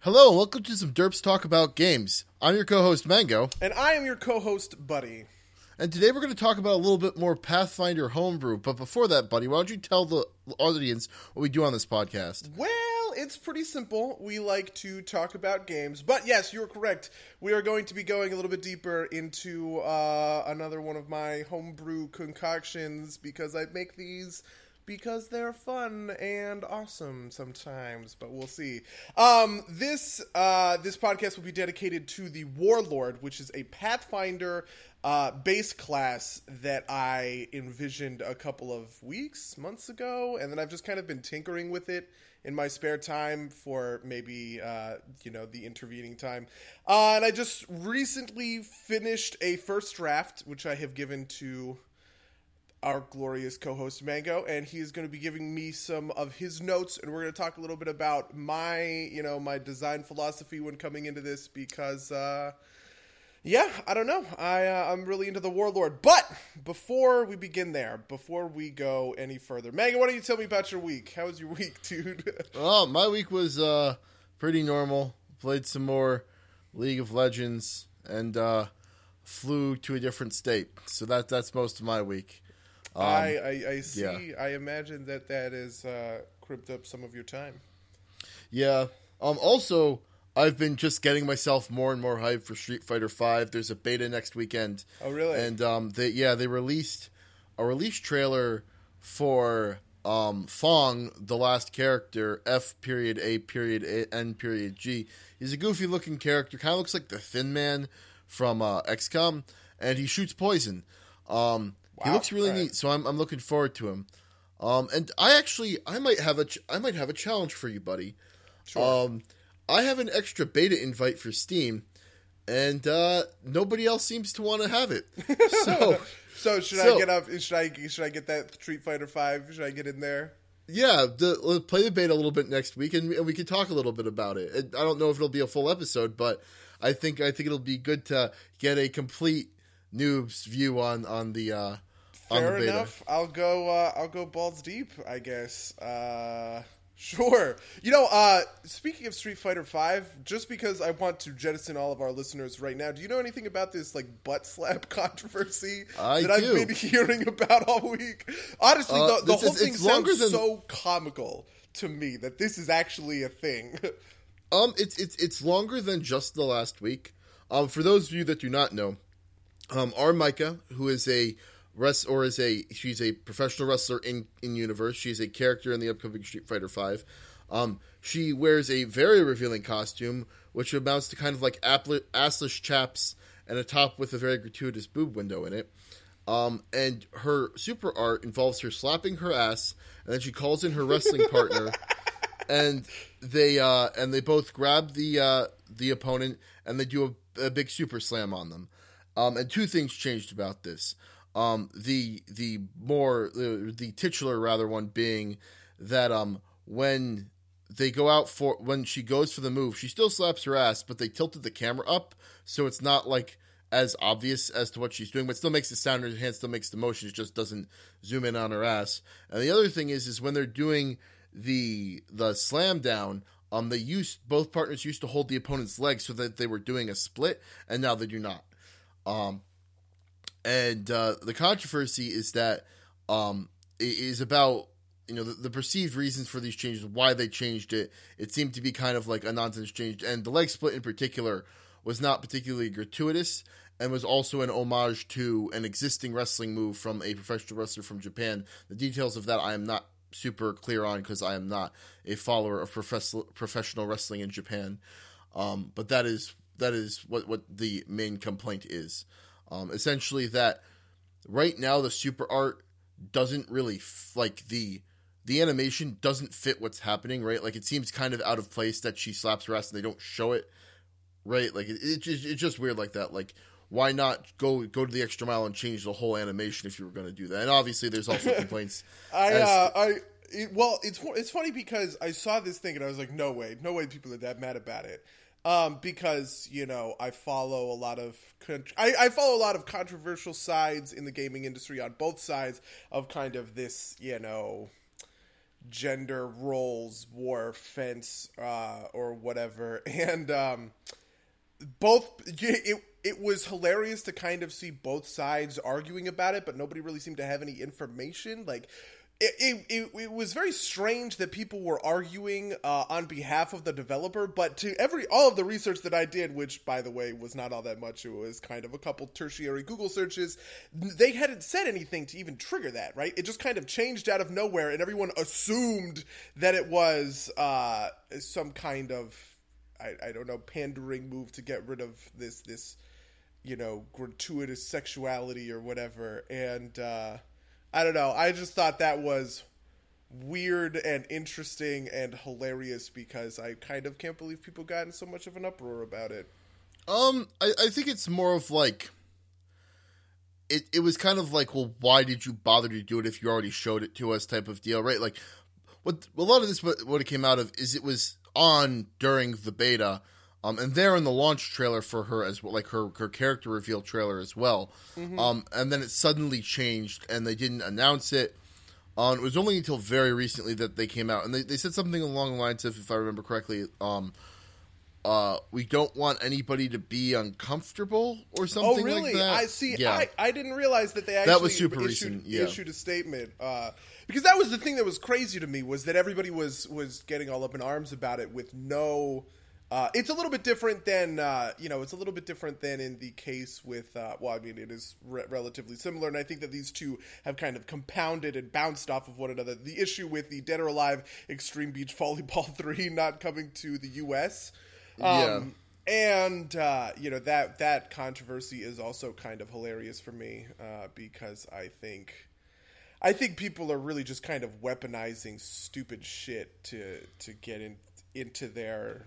Hello, and welcome to some Derps Talk About Games. I'm your co-host Mango, And I am your co-host, Buddy. and today we're going to talk about a little bit more Pathfinder homebrew. But before that, buddy, why don't you tell the audience what we do on this podcast? Well, it's pretty simple. We like to talk about games, but yes, you're correct. We are going to be going a little bit deeper into uh, another one of my homebrew concoctions because I make these because they're fun and awesome sometimes, but we'll see. Um, this uh, this podcast will be dedicated to the Warlord, which is a Pathfinder uh, base class that I envisioned a couple of weeks, months ago, and then I've just kind of been tinkering with it in my spare time for maybe uh, you know the intervening time. Uh, and I just recently finished a first draft, which I have given to our glorious co-host Mango, and he is going to be giving me some of his notes, and we're going to talk a little bit about my, you know, my design philosophy when coming into this because, uh, yeah, I don't know, I uh, I'm really into the Warlord. But before we begin there, before we go any further, Mango, why don't you tell me about your week? How was your week, dude? Well, my week was uh, pretty normal. Played some more League of Legends and uh, flew to a different state. So that that's most of my week. Um, I, I I see. yeah. I imagine that that is uh, cribbed up some of your time. Yeah. Um. Also, I've been just getting myself more and more hyped for Street Fighter Five. There's a beta next weekend. Oh, really? And um, they yeah they released a release trailer for um Fong, the last character, F period A period A, N period G. He's a goofy looking character, kind of looks like the Thin Man from uh, XCOM, and he shoots poison. Um, he looks really Alright. neat, so I'm I'm looking forward to him. Um, and I actually I might have a ch- I might have a challenge for you, buddy. Sure. Um, I have an extra beta invite for Steam, and uh, nobody else seems to want to have it. So, So should So- I get up? Should I should I get that Street Fighter Five? Should I get in there? yeah, the, play the beta a little bit next week, and, and we can talk a little bit about it. And I don't know if it'll be a full episode, but I think I think it'll be good to get a complete noob's view on on the uh, on the Fair enough. I'll go. Uh, I'll go balls deep. I guess. Uh, sure. You know. Uh, speaking of Street Fighter Five, just because I want to jettison all of our listeners right now, do you know anything about this like butt slap controversy I that do. I've been hearing about all week? Honestly, Uh, the, the whole is- thing sounds than- so comical to me that this is actually a thing. Um, it's it's it's longer than just the last week. Um, for those of you that do not know, um, R. Mika, who is a rest or is a she's a professional wrestler in in universe. She's a character in the upcoming Street Fighter Five. Um, she wears a very revealing costume, which amounts to kind of like assless chaps and a top with a very gratuitous boob window in it. Um, and her super art involves her slapping her ass, and then she calls in her wrestling partner, and they uh, and they both grab the uh, the opponent and they do a, a big super slam on them. Um, and two things changed about this. Um, the the more the, the titular rather one being that um, when they go out for when she goes for the move, she still slaps her ass, but they tilted the camera up so it's not like as obvious as to what she's doing, but still makes the sound. Her hand still makes the motion. It just doesn't zoom in on her ass. And the other thing is, is when they're doing the the slam down, um, they used both partners used to hold the opponent's leg so that they were doing a split, and now they do not. Um, and uh, the controversy is that um, it is about you know the, the perceived reasons for these changes, why they changed it. It seemed to be kind of like a nonsense change, and the leg split in particular was not particularly gratuitous, and was also an homage to an existing wrestling move from a professional wrestler from Japan. The details of that I am not super clear on because I am not a follower of profess- professional wrestling in Japan. Um, but that is that is what what the main complaint is. Um, essentially, that right now the super art doesn't really f- like the the animation doesn't fit what's happening. Right, like it seems kind of out of place that she slaps her ass and they don't show it. Right, like it, it just, it's just weird like that. Like why not go go to the extra mile and change the whole animation if you were going to do that? And obviously, there's also complaints. I, as- uh, I, it, well, it's it's funny because I saw this thing and I was like, no way, no way, people are that mad about it. Um, because you know, I follow a lot of con- I, I follow a lot of controversial sides in the gaming industry on both sides of kind of this, you know, gender roles war fence uh, or whatever. And um, both it, it was hilarious to kind of see both sides arguing about it but nobody really seemed to have any information. Like it, it, it, was very strange that people were arguing uh, on behalf of the developer, but to every all of the research that I did, which by the way was not all that much, it was kind of a couple tertiary Google searches. They hadn't said anything to even trigger that, right? It just kind of changed out of nowhere, and everyone assumed that it was uh, some kind of I, I don't know pandering move to get rid of this this you know gratuitous sexuality or whatever, and. Uh, I don't know. I just thought that was weird and interesting and hilarious because I kind of can't believe people got in so much of an uproar about it. Um, I, I think it's more of like it. It was kind of like, well, why did you bother to do it if you already showed it to us? Type of deal, right? Like, what a lot of this what, what it came out of is it was on during the beta, um, and there in the launch trailer for her as well, like her her character reveal trailer as well. Mm-hmm. Um, and then it suddenly changed, and they didn't announce it. Um, it was only until very recently that they came out, and they, they said something along the lines of, if I remember correctly, um, uh, we don't want anybody to be uncomfortable or something oh, really? like that. I see. Yeah. I, I didn't realize that they actually that was super issued, recent, yeah. issued a statement. Uh, because that was the thing that was crazy to me was that everybody was was getting all up in arms about it with no uh, it's a little bit different than uh, you know. It's a little bit different than in the case with. Uh, well, I mean, it is re- relatively similar, and I think that these two have kind of compounded and bounced off of one another. The issue with the Dead or Alive Extreme Beach Volleyball Three not coming to the U.S. Um, yeah. And uh, you know that that controversy is also kind of hilarious for me uh, because I think I think people are really just kind of weaponizing stupid shit to to get in into their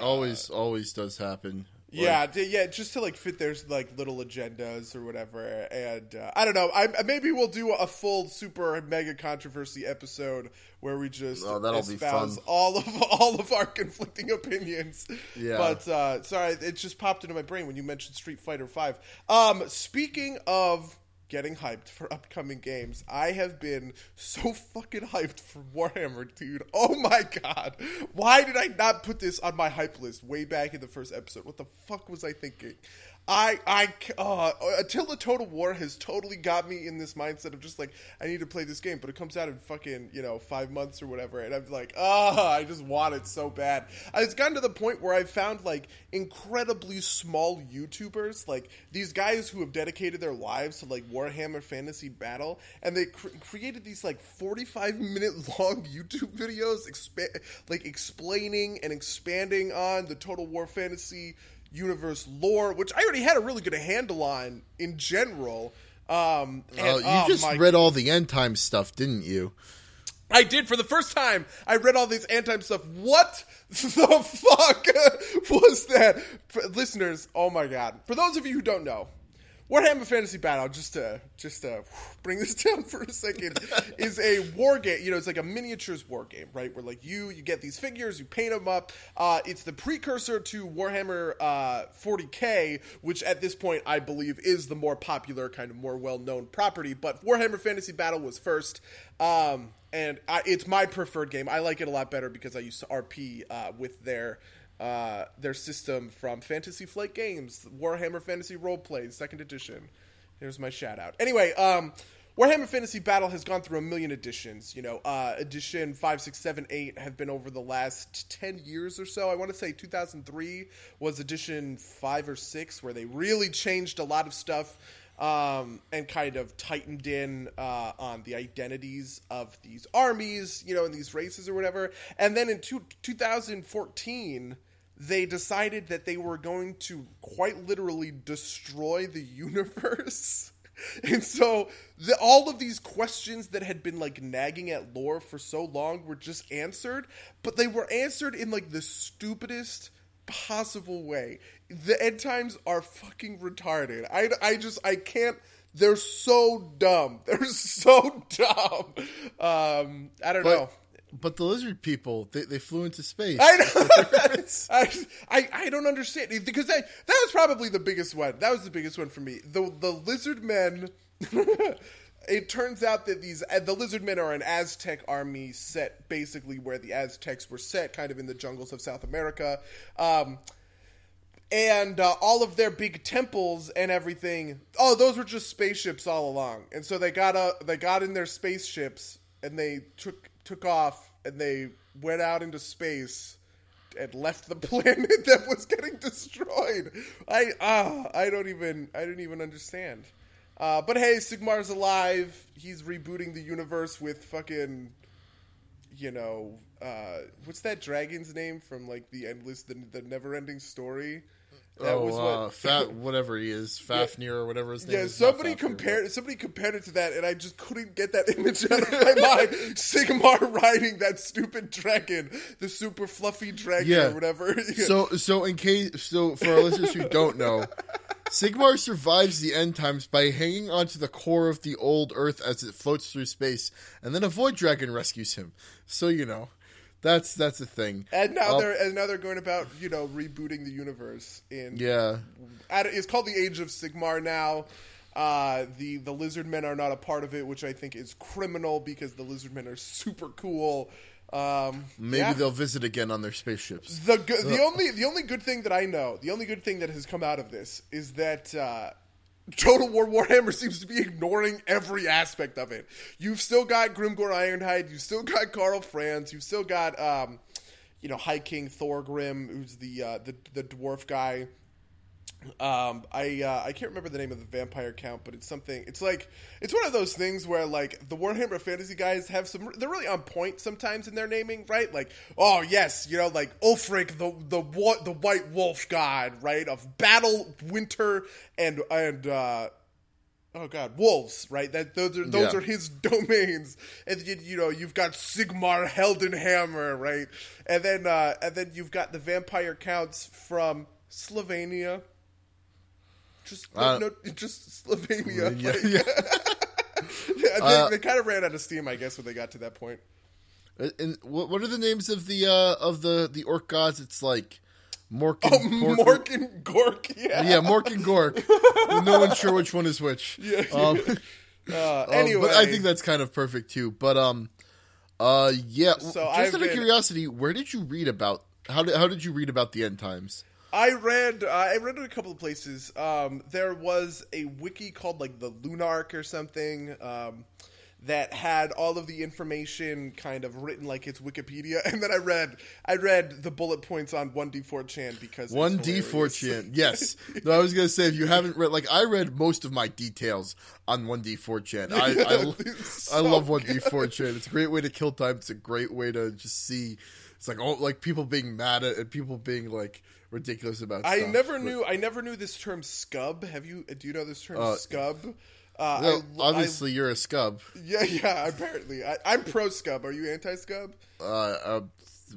always, always does happen. Yeah, like, yeah, just to like fit their like little agendas or whatever, and uh, I don't know. I, maybe we'll do a full super mega controversy episode where we just oh, that'll espouse all of all of our conflicting opinions. Yeah, but uh, sorry, it just popped into my brain when you mentioned Street Fighter Five. Um, speaking of getting hyped for upcoming games. I have been so fucking hyped for Warhammer, dude. Oh my god. Why did I not put this on my hype list way back in the first episode? What the fuck was I thinking? I I uh, until the Total War has totally got me in this mindset of just like I need to play this game, but it comes out in fucking you know five months or whatever, and I'm like, ah, oh, I just want it so bad. It's gotten to the point where I've found like incredibly small YouTubers, like these guys who have dedicated their lives to like Warhammer Fantasy Battle, and they cr- created these like 45 minute long YouTube videos, expa- like explaining and expanding on the Total War Fantasy universe lore, which I already had a really good handle on in general. Um, and, oh, you oh, just read all the end time stuff, didn't you? I did for the first time. I read all these end time stuff. What the fuck was that? For listeners, oh my god. For those of you who don't know, Warhammer Fantasy Battle, just to just to bring this down for a second, is a war game. You know, it's like a miniatures war game, right? Where like you you get these figures, you paint them up. Uh, it's the precursor to Warhammer uh, 40k, which at this point I believe is the more popular, kind of more well known property. But Warhammer Fantasy Battle was first. Um, and I, it's my preferred game. I like it a lot better because I used to RP uh, with their uh, their system from Fantasy Flight Games, Warhammer Fantasy Roleplay, second edition. Here's my shout out. Anyway, um, Warhammer Fantasy Battle has gone through a million editions. You know, uh, edition 5, 6, 7, 8 have been over the last 10 years or so. I want to say 2003 was edition 5 or 6, where they really changed a lot of stuff um, and kind of tightened in uh, on the identities of these armies, you know, and these races or whatever. And then in two, 2014, they decided that they were going to quite literally destroy the universe. and so the, all of these questions that had been like nagging at lore for so long were just answered, but they were answered in like the stupidest possible way. The end times are fucking retarded. I, I just I can't. They're so dumb. They're so dumb. Um, I don't but, know. But the lizard people, they, they flew into space. I know. I, I, I don't understand because that that was probably the biggest one. That was the biggest one for me. The the lizard men. it turns out that these uh, the lizardmen are an Aztec army set basically where the Aztecs were set, kind of in the jungles of South America. Um, and uh, all of their big temples and everything oh those were just spaceships all along. And so they got uh, they got in their spaceships and they took took off and they went out into space and left the planet that was getting destroyed. I ah i don't even i don't even understand uh, but hey sigmar's alive he's rebooting the universe with fucking you know uh, what's that dragon's name from like the endless the, the never ending story that oh, was what uh, Fat whatever he is, Fafnir or whatever his name yeah, is. Yeah, somebody compared somebody compared it to that, and I just couldn't get that image out of my mind. Sigmar riding that stupid dragon, the super fluffy dragon yeah. or whatever. so, so in case, so for our listeners who don't know, Sigmar survives the end times by hanging onto the core of the old Earth as it floats through space, and then a void dragon rescues him. So you know. That's that's a thing. And now um, they're and now they're going about you know rebooting the universe in yeah. At, it's called the Age of Sigmar now. Uh, the the lizard men are not a part of it, which I think is criminal because the lizard men are super cool. Um, Maybe yeah. they'll visit again on their spaceships. The the only the only good thing that I know, the only good thing that has come out of this is that uh, Total War Warhammer seems to be ignoring every aspect of it. You've still got Grimgor Ironhide, you've still got Karl Franz, you've still got um, you know High King Thorgrim, who's the uh, the the dwarf guy. Um, I uh, I can't remember the name of the vampire count, but it's something. It's like it's one of those things where like the Warhammer Fantasy guys have some. They're really on point sometimes in their naming, right? Like, oh yes, you know, like Ulfric, the the the White Wolf God, right? Of battle, winter, and and. uh oh god wolves right that those are those yeah. are his domains and you, you, know you've got sigmar heldenhammer right and then uh and then you've got the vampire counts from Sylvania just uh, no, just Sylvania. Yeah, like, yeah. yeah they, uh, they, kind of ran out of steam, I guess, when they got to that point. Uh, and what, are the names of the uh, of the the orc gods? It's like Mork and, oh, Mork and Gork. Yeah, yeah, Mork and Gork. no one's sure which one is which. Yeah. Um, uh, anyway, but I think that's kind of perfect too. But um, uh, yeah. So just I've out of curiosity, where did you read about? How did how did you read about the end times? I read uh, I read it a couple of places. Um, there was a wiki called like the Lunark or something um, that had all of the information kind of written like it's Wikipedia, and then I read I read the bullet points on one D four chan because one D four chan. Yes, no, I was gonna say if you haven't read like I read most of my details on one D four chan. I I, so I love one D four chan. It's a great way to kill time. It's a great way to just see. It's like oh like people being mad at and people being like ridiculous about. I stuff, never but... knew. I never knew this term scub. Have you? Do you know this term uh, scub? Uh, well, I, obviously, you're a scub. Yeah, yeah. Apparently, I, am pro scub. Are you anti scub? Uh, uh,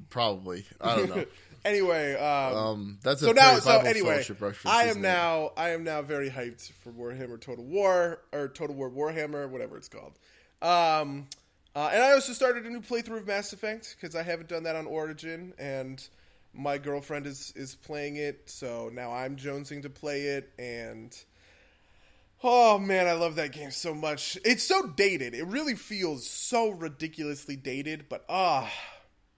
probably. I don't know. anyway, um, um, that's so now. So anyway, I am now. I am now very hyped for Warhammer Total War or Total War Warhammer, whatever it's called. Um, uh, and I also started a new playthrough of Mass Effect because I haven't done that on Origin, and my girlfriend is is playing it, so now I'm jonesing to play it, and oh man, I love that game so much. It's so dated. It really feels so ridiculously dated, but ah,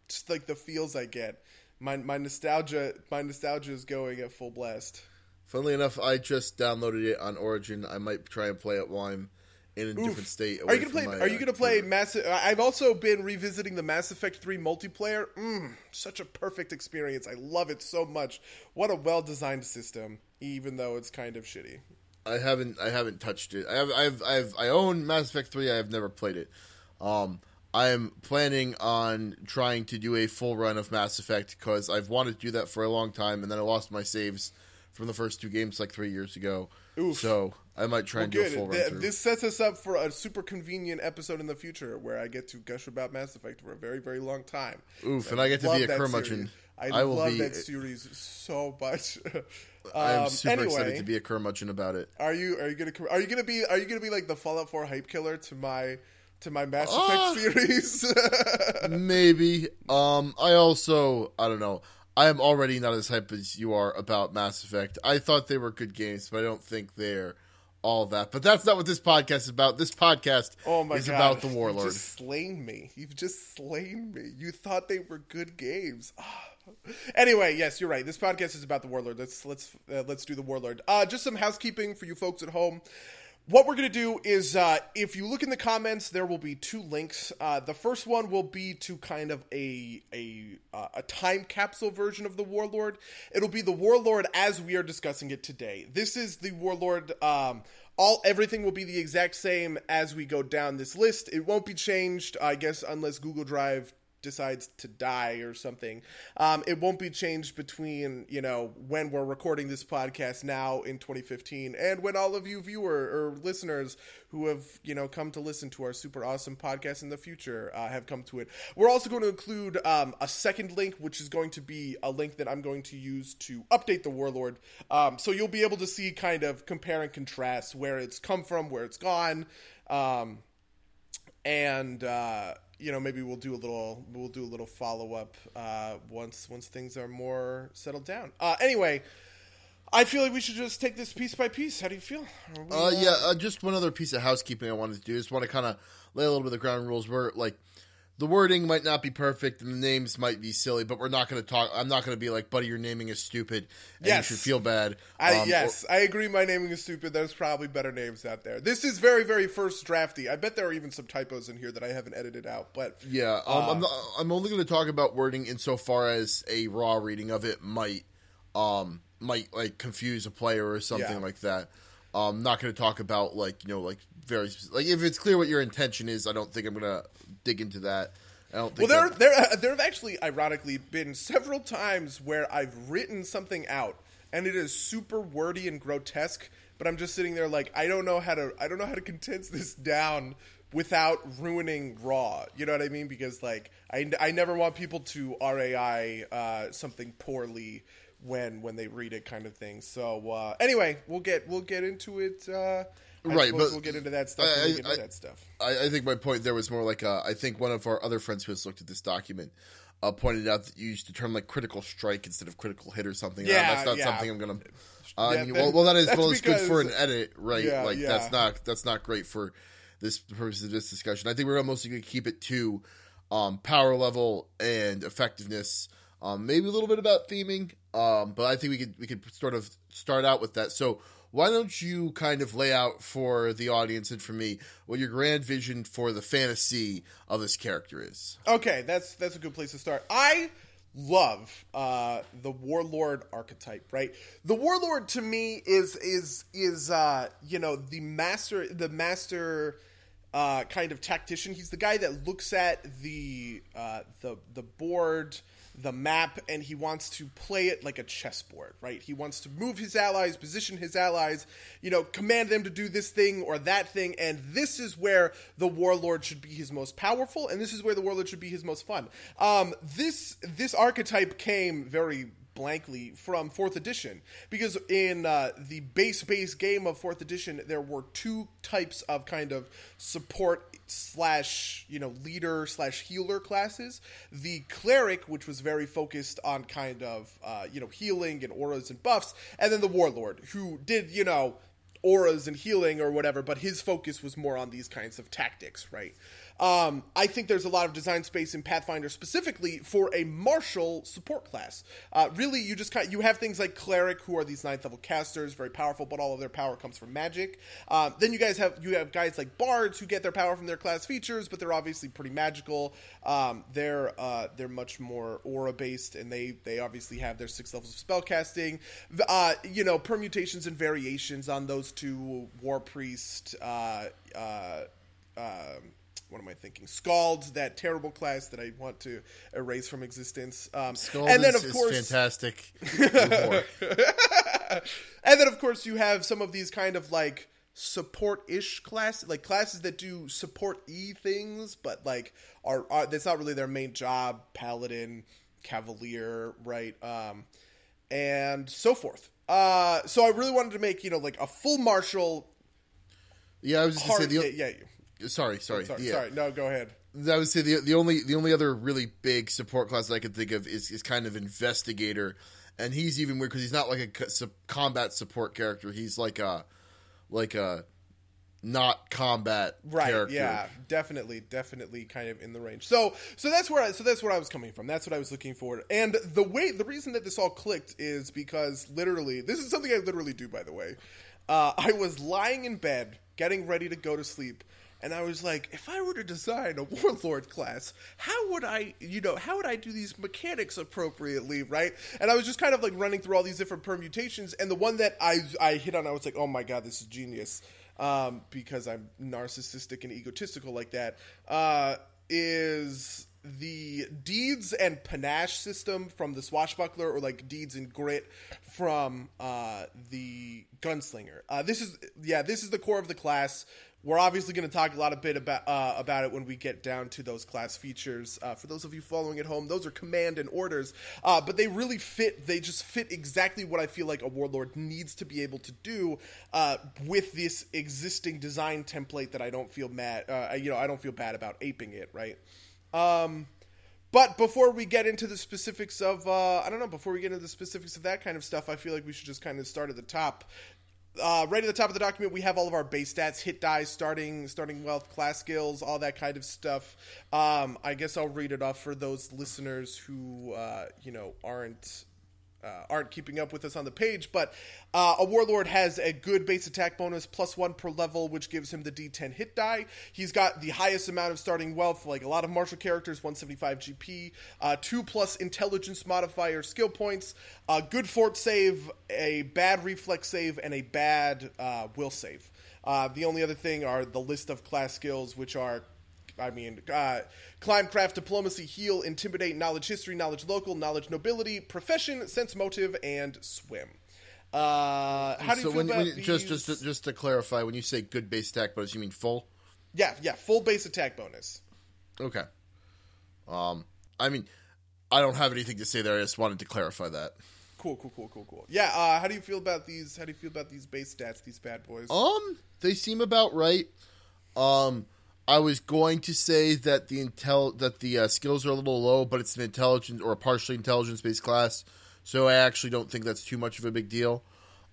just like the feels I get. My my nostalgia my nostalgia is going at full blast. Funnily enough, I just downloaded it on Origin. I might try and play it while I'm in a Oof. different state. Are you gonna play? My, are you uh, gonna play Mass? I've also been revisiting the Mass Effect Three multiplayer. Mm, such a perfect experience. I love it so much. What a well designed system, even though it's kind of shitty. I haven't. I haven't touched it. I have. I've. I've. I own Mass Effect Three. I have never played it. Um, I am planning on trying to do a full run of Mass Effect because I've wanted to do that for a long time, and then I lost my saves from the first two games like three years ago. Oof. So I might try well, and do good. a full run through. This sets us up for a super convenient episode in the future where I get to gush about Mass Effect for a very, very long time. Oof, and I get to be a curmudgeon. I, I love be, that series so much. I'm um, super anyway, excited to be a curmudgeon about it. Are you? Are you gonna? Are you gonna be? Are you gonna be like the Fallout 4 hype killer to my to my Mass uh, Effect series? maybe. Um, I also I don't know. I am already not as hype as you are about Mass Effect. I thought they were good games, but I don't think they're all that. But that's not what this podcast is about. This podcast Oh my is god! about the Warlord. You've just slain me. You've just slain me. You thought they were good games. anyway, yes, you're right. This podcast is about the Warlord. Let's let's uh, let's do the Warlord. Uh, just some housekeeping for you folks at home. What we're going to do is, uh, if you look in the comments, there will be two links. Uh, the first one will be to kind of a a uh, a time capsule version of the Warlord. It'll be the Warlord as we are discussing it today. This is the Warlord. Um, all everything will be the exact same as we go down this list. It won't be changed, I guess, unless Google Drive decides to die or something. Um, it won't be changed between you know when we're recording this podcast now in 2015 and when all of you viewer or listeners who have you know come to listen to our super awesome podcast in the future uh, have come to it. We're also going to include um, a second link, which is going to be a link that I'm going to use to update the Warlord. Um, so you'll be able to see kind of compare and contrast where it's come from, where it's gone. Um, and uh, you know maybe we'll do a little we'll do a little follow up uh, once once things are more settled down. Uh, anyway, I feel like we should just take this piece by piece. How do you feel? We, Uh, yeah, uh, just one other piece of housekeeping I wanted to do. Just want to kind of lay a little bit of the ground rules. Where like the wording might not be perfect and the names might be silly, but we're not going to talk. I'm not going to be like, buddy, your naming is stupid, and Yes. you should feel bad. I, Um, yes, I agree. My naming is stupid. There's probably better names out there. This is very, very first drafty. I bet there are even some typos in here that I haven't edited out. But Yeah, um, Uh, I'm not, I'm only going to talk about wording insofar as a raw reading of it might um might like confuse a player or something Yeah. like that. Um, not going to talk about like you know like very like if it's clear what your intention is. I don't think I'm going to dig into that. I don't think well, there, that- there, uh, there have actually, ironically, been several times where I've written something out and it is super wordy and grotesque. But I'm just sitting there like I don't know how to, I don't know how to condense this down without ruining raw. You know what I mean? Because like I, I never want people to RAI uh, something poorly when when they read it, kind of thing. So uh, anyway, we'll get we'll get into it. Uh, I Right, but we'll get into that stuff. I- when we get I- into that stuff. I, I think my point there was more like uh, I think one of our other friends who has looked at this document uh, pointed out that you used the term like critical strike instead of critical hit or something. Uh, Yeah, that's not yeah. something I'm gonna. Uh, Yeah, you- that- well, well, that is well, it's good for an edit, right? Yeah, like that's not that's not great for this purpose of this discussion. I think we're mostly going to keep it to um, power level and effectiveness. Um, maybe a little bit about theming, um, but I think we could we could sort of start out with that. So why don't you kind of lay out for the audience and for me what your grand vision for the fantasy of this character is? Okay, that's that's a good place to start. I love uh, the warlord archetype. Right, the warlord to me is is is uh, you know the master the master uh, kind of tactician. He's the guy that looks at the uh, the the board the map and he wants to play it like a chessboard, right? He wants to move his allies, position his allies, you know, command them to do this thing or that thing, and this is where the warlord should be his most powerful, and this is where the warlord should be his most fun. Um, this this archetype came very blankly from fourth edition. Because in uh, the base base game of fourth edition there were two types of kind of support slash you know leader slash healer classes. The cleric which was very focused on kind of uh, you know healing and auras and buffs. And then the warlord who did you know auras and healing or whatever but his focus was more on these kinds of tactics right um, I think there's a lot of design space in Pathfinder specifically for a martial support class. Uh, really, you just kind you have things like cleric, who are these ninth level casters, very powerful, but all of their power comes from magic. Um, then you guys have you have guys like bards who get their power from their class features, but they're obviously pretty magical. Um, they're uh, they're much more aura based, and they they obviously have their six levels of spell casting. Uh, you know, permutations and variations on those two war priest. Uh, uh, um, what am I thinking? Skald, that terrible class that I want to erase from existence. Um, Skull and then, is- of is course, fantastic. And then of course you have some of these kind of like support-ish class, like classes that do support e things, but like are, are that's not really their main job. Paladin, Cavalier, right, um, and so forth. Uh, so I really wanted to make you know like a full martial yeah, I was just hard. say the, yeah, yeah. Sorry, sorry, Sorry, yeah. sorry. No, go ahead. I would say the the only the only other really big support class that I could think of is is kind of investigator, and he's even weird because he's not like a combat support character. He's like a like a not combat right character. yeah definitely definitely kind of in the range so so that's where I, so that's where i was coming from that's what i was looking for and the way the reason that this all clicked is because literally this is something i literally do by the way uh, i was lying in bed getting ready to go to sleep and I was like, if I were to design a warlord class, how would I, you know, how would I do these mechanics appropriately, right? And I was just kind of like running through all these different permutations, and the one that I I hit on, I was like, oh my god, this is genius, um, because I'm narcissistic and egotistical like that. Uh, is the deeds and panache system from the swashbuckler or like deeds and grit from uh, the gunslinger uh, this is yeah this is the core of the class we're obviously going to talk a lot a bit about uh, about it when we get down to those class features. Uh, for those of you following at home, those are command and orders, uh, but they really fit. They just fit exactly what I feel like a warlord needs to be able to do uh, with this existing design template. That I don't feel mad. Uh, you know, I don't feel bad about aping it. Right. Um, but before we get into the specifics of, uh, I don't know, before we get into the specifics of that kind of stuff, I feel like we should just kind of start at the top uh, right at the top of the document, we have all of our base stats, hit dice, starting starting wealth, class skills, all that kind of stuff. Um, I guess I'll read it off for those listeners who uh, you know aren't uh, aren't keeping up with us on the page, but uh, a warlord has a good base attack bonus plus one per level, which gives him the D10 hit die. He's got the highest amount of starting wealth, like a lot of martial characters, 175 GP, uh, two plus intelligence modifier skill points, a good fort save, a bad reflex save, and a bad uh, will save. Uh, the only other thing are the list of class skills, which are I mean, uh, climb, craft, diplomacy, heal, intimidate, knowledge, history, knowledge, local, knowledge, nobility, profession, sense, motive, and swim. Uh, how do you so feel when, about when you- these? just just to, just to clarify, when you say good base attack bonus, you mean full? yeah, yeah, full base attack bonus. Okay. Um, I mean, I don't have anything to say there. I just wanted to clarify that. Cool, cool, cool, cool, cool. Yeah. Uh, how do you feel about these? How do you feel about these base stats? These bad boys. Um, they seem about right. Um, I was going to say that the intel that the uh, skills are a little low, but it's an intelligence or a partially intelligence based class, so I actually don't think that's too much of a big deal.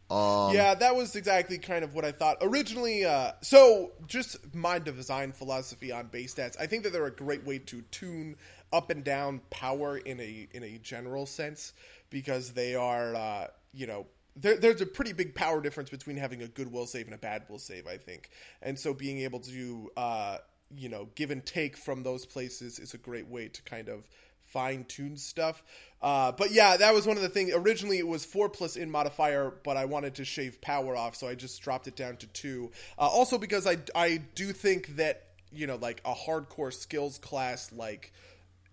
Um, yeah, that was exactly kind of what I thought originally. Uh, so, just my design philosophy on base stats, I think that they're a great way to tune up and down power in a in a general sense because they are, uh, you know, there, there's a pretty big power difference between having a good will save and a bad will save. I think, and so being able to, uh, you know, give and take from those places is a great way to kind of fine tune stuff. Uh, but yeah, that was one of the things. Originally, it was four plus in modifier, but I wanted to shave power off, so I just dropped it down to two. Uh, also, because I I do think that you know, like a hardcore skills class like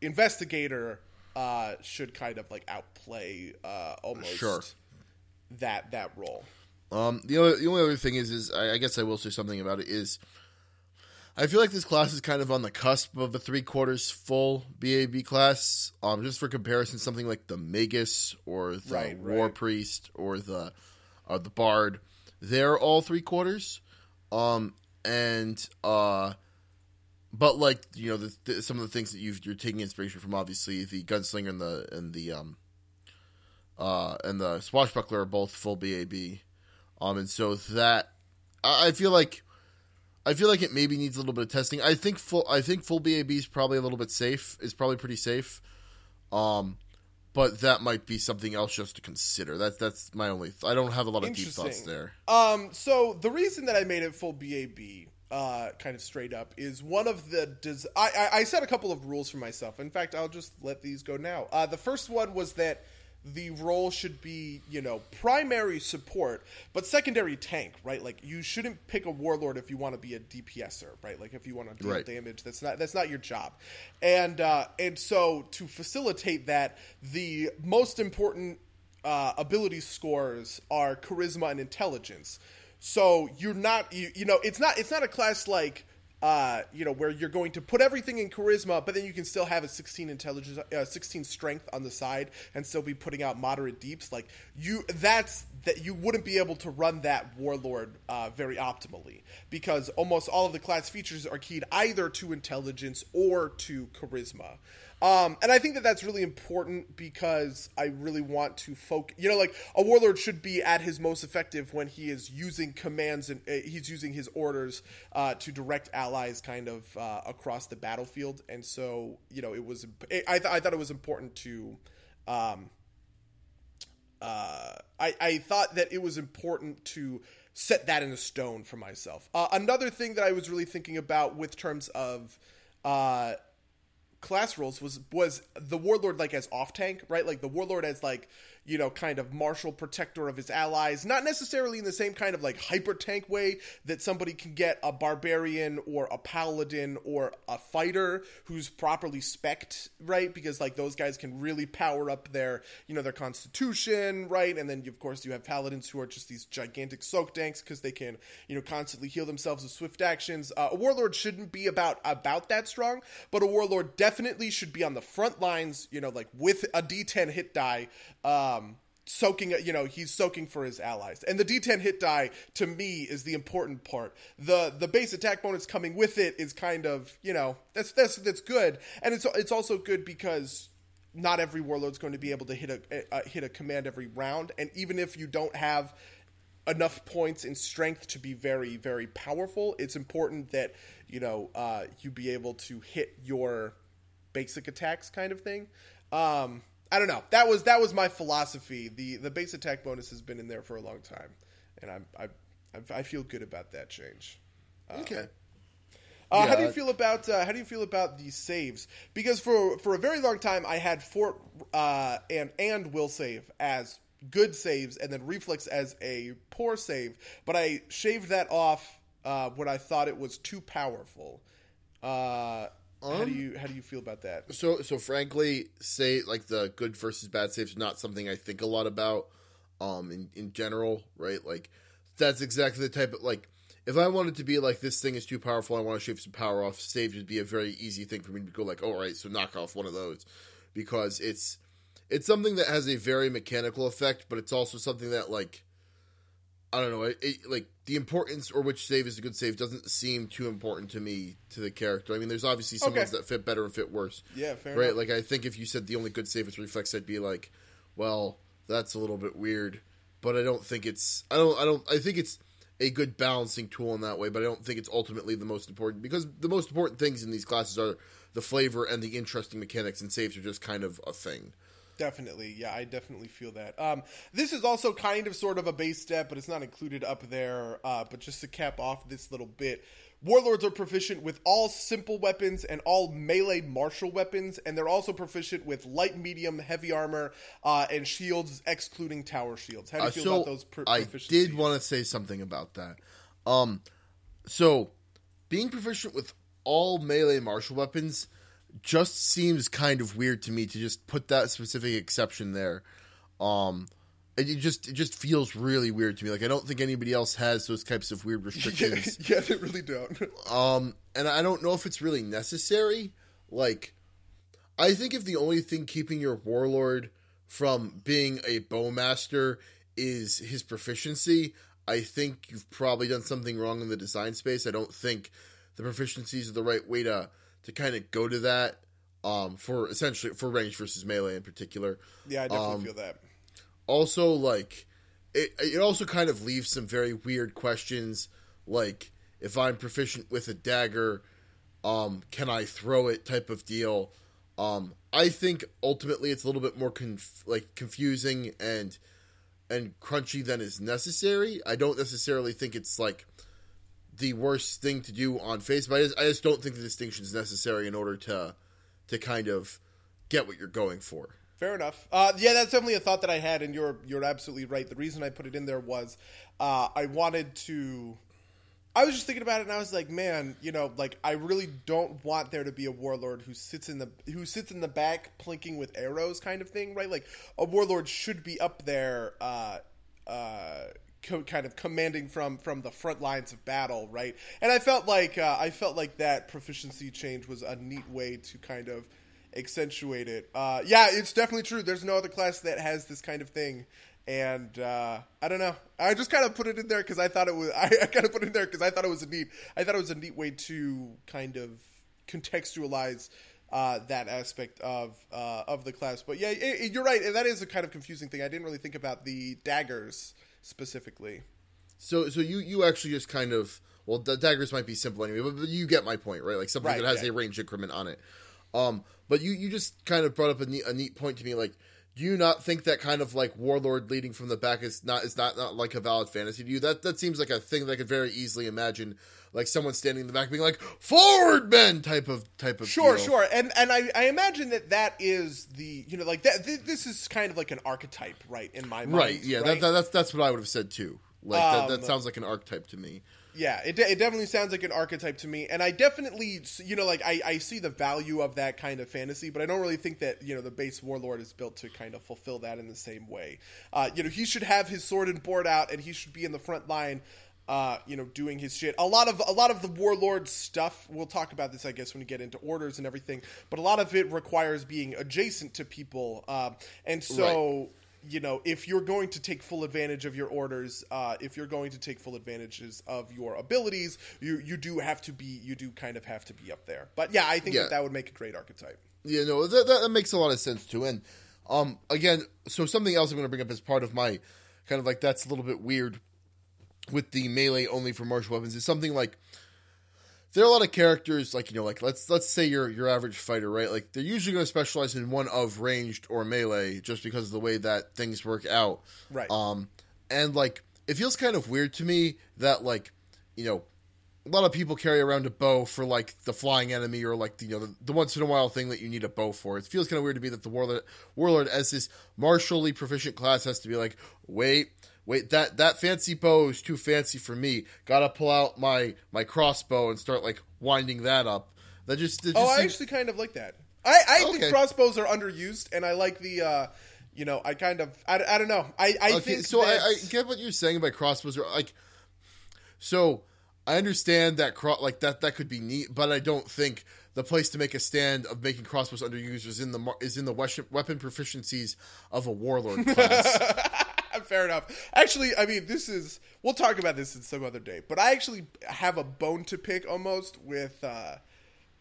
investigator uh, should kind of like outplay uh, almost Sure. That that role. Um, the other, the only other thing is, is I, I guess I will say something about it. Is I feel like this class is kind of on the cusp of a three quarters full BAB class. Um, just for comparison, something like the Magus or the Right, War right. Priest or the uh, the Bard, they're all three quarters. Um, and uh, but like you know, the, the, some of the things that you've, you're taking inspiration from, obviously the Gunslinger and the and the um, uh, and the Swashbuckler are both full BAB. Um, and so that I I feel like I feel like it maybe needs a little bit of testing. I think full I think full BAB is probably a little bit safe. Is probably pretty safe. Um, but that might be something else just to consider. That's that's my only. Th- I don't have a lot of deep thoughts there. Um, so the reason that I made it full BAB, uh, kind of straight up, is one of the. Des- I, I I set a couple of rules for myself. In fact, I'll just let these go now. Uh, the first one was that the role should be, you know, primary support, but secondary tank, right? Like you shouldn't pick a warlord if you want to be a DPSer, right? Like if you want to deal Right. damage, that's not that's not your job. And uh, and so to facilitate that, the most important uh, ability scores are charisma and intelligence. So you're not you, you know it's not it's not a class like uh, you know where you're going to put everything in charisma, but then you can still have a 16 intelligence, uh, 16 strength on the side, and still be putting out moderate deeps. Like you, that's that you wouldn't be able to run that warlord uh, very optimally because almost all of the class features are keyed either to intelligence or to charisma. Um, and I think that that's really important because I really want to focus. You know, like a warlord should be at his most effective when he is using commands and uh, he's using his orders uh, to direct allies kind of uh, across the battlefield. And so, you know, it was. I, th- I thought it was important to. Um, uh, I, I thought that it was important to set that in a stone for myself. Uh, another thing that I was really thinking about with terms of uh, class roles was was the warlord like as off tank, right? Like the warlord as like you know, kind of martial protector of his allies, not necessarily in the same kind of like hyper tank way that somebody can get a barbarian or a paladin or a fighter who's properly specced, right? Because like those guys can really power up their, you know, their constitution, right? And then of course you have paladins who are just these gigantic soak tanks because they can, you know, constantly heal themselves with swift actions. Uh, a warlord shouldn't be about about that strong, but a warlord definitely should be on the front lines, you know, like with a D10 hit die. Uh, um, soaking you know he's soaking for his allies. And the d10 hit die to me is the important part. The the base attack bonus coming with it is kind of you know that's that's that's good. And it's it's also good because not every warlord's going to be able to hit a, a hit a command every round. And even if you don't have enough points in strength to be very very powerful it's important that you know uh, you be able to hit your basic attacks kind of thing. Um, I don't know. That was that was my philosophy. the The base attack bonus has been in there for a long time, and I'm I I, I feel good about that change. Uh, okay. Uh, yeah. How do you feel about uh, how do you feel about these saves? Because for for a very long time I had fort uh, and and will save as good saves, and then reflex as a poor save. But I shaved that off uh, when I thought it was too powerful. Um, how do you how do you feel about that? So so frankly, say like the good versus bad saves not something I think a lot about. Um, in in general, right? Like that's exactly the type of like if I wanted to be like this thing is too powerful, I want to shave some power off. Saves would be a very easy thing for me to go like, all right, so knock off one of those because it's it's something that has a very mechanical effect, but it's also something that like I don't know, it, it, like the importance or which save is a good save doesn't seem too important to me to the character. I mean, there's obviously some okay. ones that fit better and fit worse. Yeah, fair right. Enough. Like I think if you said the only good save is reflex, I'd be like, well, that's a little bit weird. But I don't think it's. I don't. I don't. I think it's a good balancing tool in that way. But I don't think it's ultimately the most important because the most important things in these classes are the flavor and the interesting mechanics, and saves are just kind of a thing. Definitely, yeah, I definitely feel that. Um, this is also kind of sort of a base step, but it's not included up there. Uh, but just to cap off this little bit, warlords are proficient with all simple weapons and all melee martial weapons, and they're also proficient with light, medium, heavy armor, uh, and shields, excluding tower shields. How do you uh, feel so about those? Pr- I did want to say something about that. Um, so being proficient with all melee martial weapons just seems kind of weird to me to just put that specific exception there. Um, it just it just feels really weird to me. Like I don't think anybody else has those types of weird restrictions. yeah, they really don't. um, and I don't know if it's really necessary. Like, I think if the only thing keeping your warlord from being a bowmaster is his proficiency, I think you've probably done something wrong in the design space. I don't think the proficiencies are the right way to to kind of go to that um, for essentially for range versus melee in particular. Yeah, I definitely um, feel that. Also, like it, it also kind of leaves some very weird questions, like if I'm proficient with a dagger, um, can I throw it? Type of deal. Um, I think ultimately it's a little bit more conf- like confusing and and crunchy than is necessary. I don't necessarily think it's like the worst thing to do on face, but I just, I just don't think the distinction is necessary in order to to kind of get what you're going for. Fair enough. Uh, yeah, that's definitely a thought that I had, and you're you're absolutely right. The reason I put it in there was uh, I wanted to. I was just thinking about it, and I was like, man, you know, like I really don't want there to be a warlord who sits in the who sits in the back plinking with arrows, kind of thing, right? Like a warlord should be up there. Uh, uh, co- kind of commanding from from the front lines of battle, right? And I felt like uh, I felt like that proficiency change was a neat way to kind of accentuate it. Uh, yeah, it's definitely true. There's no other class that has this kind of thing, and uh, I don't know. I just kind of put it in there because I thought it was. I, I kind of put it in there because I thought it was a neat. I thought it was a neat way to kind of contextualize uh, that aspect of uh, of the class. But yeah, it, it, you're right. That is a kind of confusing thing. I didn't really think about the daggers specifically. So, so you you actually just kind of well, the daggers might be simple anyway, but, but you get my point, right? Like something Right, that has yeah. a range increment on it. Um, but you you just kind of brought up a neat, a neat point to me, like. Do you not think that kind of like warlord leading from the back is not is not, not like a valid fantasy to you? That that seems like a thing that I could very easily imagine, like someone standing in the back being like "forward, men" type of type of Sure, deal. sure, and and I, I imagine that that is the you know like that. Th- this is kind of like an archetype, right? In my mind, right? Yeah, right? That, that, that's that's what I would have said too. Like that, that Um, sounds like an archetype to me. Yeah, it, it definitely sounds like an archetype to me, and I definitely, you know, like I, I see the value of that kind of fantasy, but I don't really think that you know the base warlord is built to kind of fulfill that in the same way. Uh, you know, he should have his sword and board out, and he should be in the front line, uh, you know, doing his shit. A lot of a lot of the warlord stuff. We'll talk about this, I guess, when we get into orders and everything. But a lot of it requires being adjacent to people, um, and so you know, if you're going to take full advantage of your orders, uh, if you're going to take full advantages of your abilities, you you do have to be, you do kind of have to be up there. But yeah, I think Yeah. that that would make a great archetype. Yeah, no, that, that, makes a lot of sense too. And um, again, so something else I'm going to bring up as part of my kind of like that's a little bit weird with the melee only for martial weapons is something like there are a lot of characters like you know like let's let's say your your average fighter right like they're usually going to specialize in one of ranged or melee just because of the way that things work out Right. um and like it feels kind of weird to me that like you know a lot of people carry around a bow for like the flying enemy or like the, you know the, the once in a while thing that you need a bow for. It feels kind of weird to me that the warlord, warlord as this martially proficient class has to be like, wait, wait, that that fancy bow is too fancy for me. Got to pull out my my crossbow and start like winding that up. That just, that just Oh, I seems- actually kind of like that. I, I Okay. think crossbows are underused, and I like the, uh, you know, I kind of, I, I don't know, I, I okay, think so I, that- I get what you're saying about crossbows. Are like, so I understand that cro- like that that could be neat, but I don't think the place to make a stand of making crossbows underused is in the mar- is in the weapon weapon proficiencies of a warlord class. Fair enough. Actually, I mean, this is. We'll talk about this in some other day. But I actually have a bone to pick almost with, uh,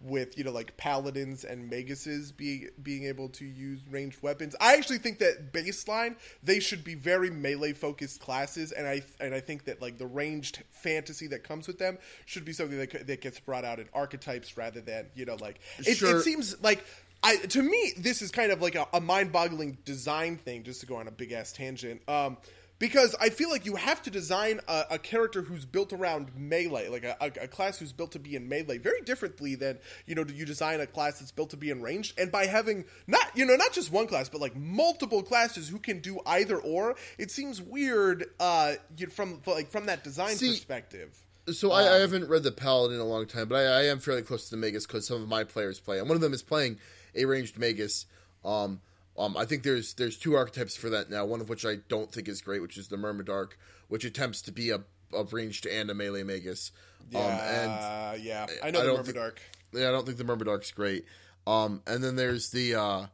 with you know, like paladins and maguses being being able to use ranged weapons. I actually think that baseline they should be very melee focused classes, and I and I think that like the ranged fantasy that comes with them should be something that that gets brought out in archetypes rather than you know like it, Sure. it seems like I to me this is kind of like a, a mind-boggling design thing. Just to go on a big ass tangent, um, because I feel like you have to design a, a character who's built around melee, like a, a, class who's built to be in melee, very differently than you know you design a class that's built to be in ranged. And by having not you know not just one class, but like multiple classes who can do either or, it seems weird uh, you, from like from that design See, perspective. so I, I haven't read the paladin in a long time, but I, I am fairly close to the magus because some of my players play, and one of them is playing a ranged magus. Um, um, I think there's there's two archetypes for that now. One of which I don't think is great, which is the Myrmidarch, which attempts to be a, a ranged and a melee magus. Um, and uh, yeah, I know I the don't think- Dark. Yeah, I don't think the Myrmidarch's great. Um, and then there's the uh,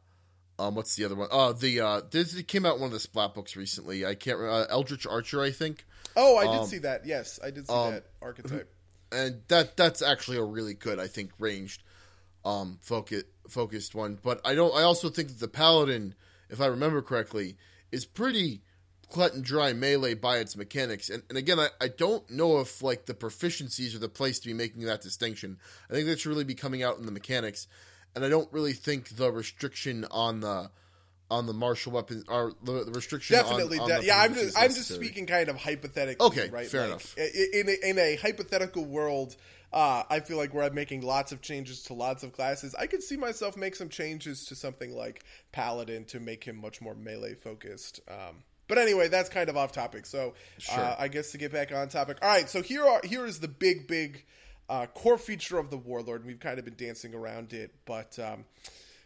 um, what's the other one? Oh, the uh, this it came out in one of the splat books recently. I can't remember. Uh, Eldritch Archer, I think. Oh, I did Um, see that. Yes, I did see um, that archetype. and that that's actually a really good, I think, ranged, um, focus, focused one. But I don't. I also think that the paladin, if I remember correctly, is pretty cut and dry melee by its mechanics. And, and again, I, I don't know if like the proficiencies are the place to be making that distinction. I think that should really be coming out in the mechanics. And I don't really think the restriction on the on the martial weapons or the, the restriction Definitely, on, de- the yeah. I'm just, I'm just speaking kind of hypothetically. Okay, right? fair Like, enough. In a, in a hypothetical world, uh, I feel like where I'm making lots of changes to lots of classes, I could see myself make some changes to something like Paladin to make him much more melee focused. Um, but anyway, that's kind of off topic. So uh, I guess to get back on topic. All right, so here are here is the big big uh, core feature of the Warlord. We've kind of been dancing around it, but. Um,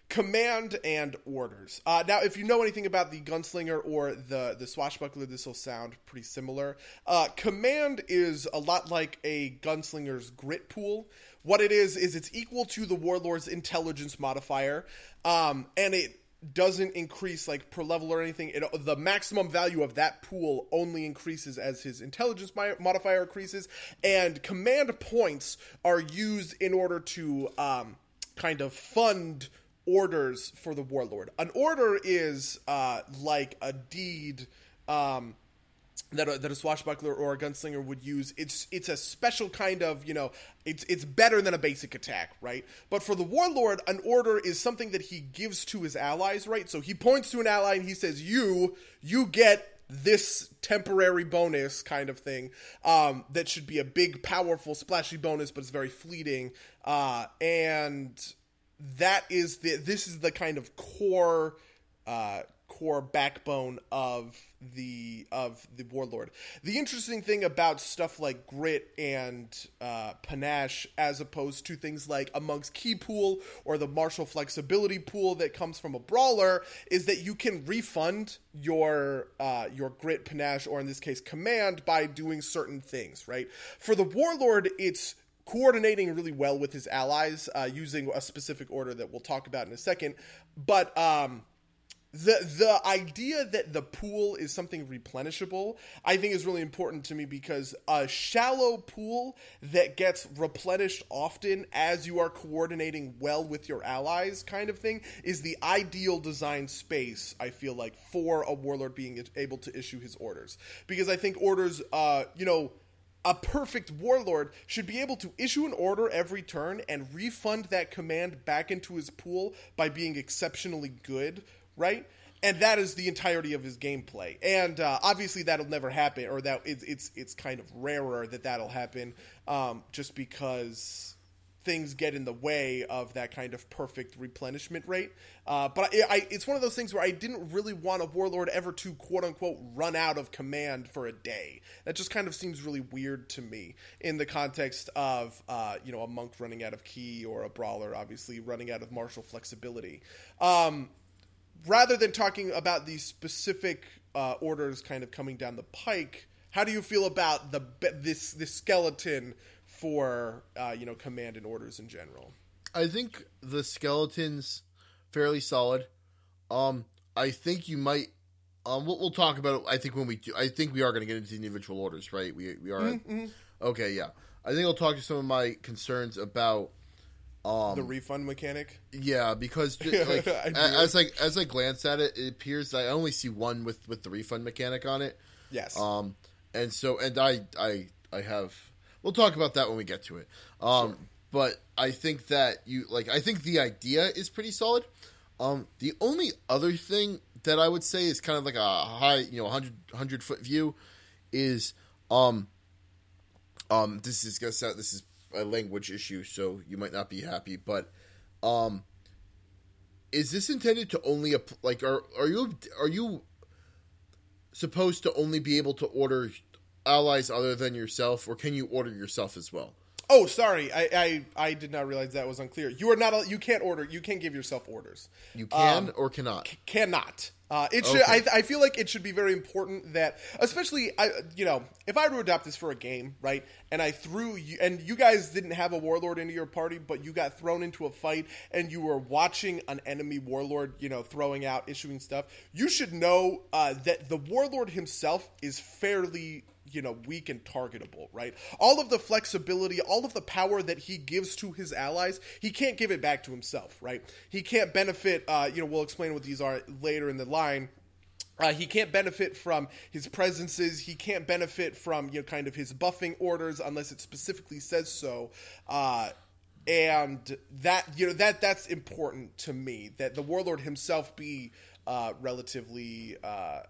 command and orders. Uh, now, if you know anything about the gunslinger or the the swashbuckler, this will sound pretty similar. Uh, command is a lot like a gunslinger's grit pool. What it is is it's equal to the warlord's intelligence modifier, um, and it doesn't increase like per level or anything. It, the maximum value of that pool only increases as his intelligence modifier increases, and command points are used in order to um, kind of fund orders for the warlord. An order is uh, like a deed. Um, that a, that a swashbuckler or a gunslinger would use. It's it's a special kind of you know it's it's better than a basic attack, right? But for the warlord, an order is something that he gives to his allies, right? So he points to an ally and he says, "You you get." This temporary bonus kind of thing um, that should be a big, powerful, splashy bonus, but it's very fleeting. Uh, and that is the this is the kind of core uh, core backbone of the of the warlord. The interesting thing about stuff like grit and uh, panache, as opposed to things like a monk's ki pool or the martial flexibility pool that comes from a brawler, is that you can refund your uh, your grit, panache, or in this case command by doing certain things. Right for the warlord, it's coordinating really well with his allies uh, using a specific order that we'll talk about in a second. But um, the the idea that the pool is something replenishable, I think, is really important to me because a shallow pool that gets replenished often as you are coordinating well with your allies, kind of thing, is the ideal design space. I feel like for a warlord being able to issue his orders because I think orders, uh, you know a perfect warlord should be able to issue an order every turn and refund that command back into his pool by being exceptionally good, right? And that is the entirety of his gameplay. And uh, obviously, that'll never happen, or that it's it's it's kind of rarer that that'll happen, um, just because things get in the way of that kind of perfect replenishment rate. Uh, but I, I, it's one of those things where I didn't really want a warlord ever to quote unquote run out of command for a day. That just kind of seems really weird to me in the context of uh, you know a monk running out of ki or a brawler obviously running out of martial flexibility. Um, rather than talking about these specific uh, orders kind of coming down the pike. How do you feel about the this this skeleton for uh, you know command and orders in general. I think the skeleton's fairly solid. Um, I think you might. Um, we'll, we'll talk about it. I think when we do, I think we are going to get into the individual orders, right? We we are. Mm-hmm. Okay, yeah. I think I'll talk to some of my concerns about um, the refund mechanic. Yeah, because like, as I as I glance at it, it appears I only see one with with the refund mechanic on it. Yes. Um, and so and I I I have we'll talk about that when we get to it. Um, sure. But I think that you like. I think the idea is pretty solid. Um, the only other thing that I would say is kind of like a high, you know, 100, 100 foot view is um, um, this is gonna sound this is a language issue, so you might not be happy, but um, is this intended to only like are are you are you supposed to only be able to order allies other than yourself, or can you order yourself as well? Oh, sorry, I, I, I did not realize that was unclear. You are not. You can't order. You can't give yourself orders. You can um, or cannot. C- cannot. Uh, it should. Okay. I, I feel like it should be very important that, especially, I you know, if I were to adopt this for a game, right, and I threw you, and you guys didn't have a warlord into your party, but you got thrown into a fight, and you were watching an enemy warlord, you know, throwing out, issuing stuff. You should know uh, that the warlord himself is fairly you know weak and targetable right all of the flexibility all of the power that he gives to his allies he can't give it back to himself right he can't benefit uh, you know we'll explain what these are later in the line uh, he can't benefit from his presences. He can't benefit from you know kind of his buffing orders unless it specifically says so. Uh, and that you know that that's important to me that the warlord himself be uh, relatively uh,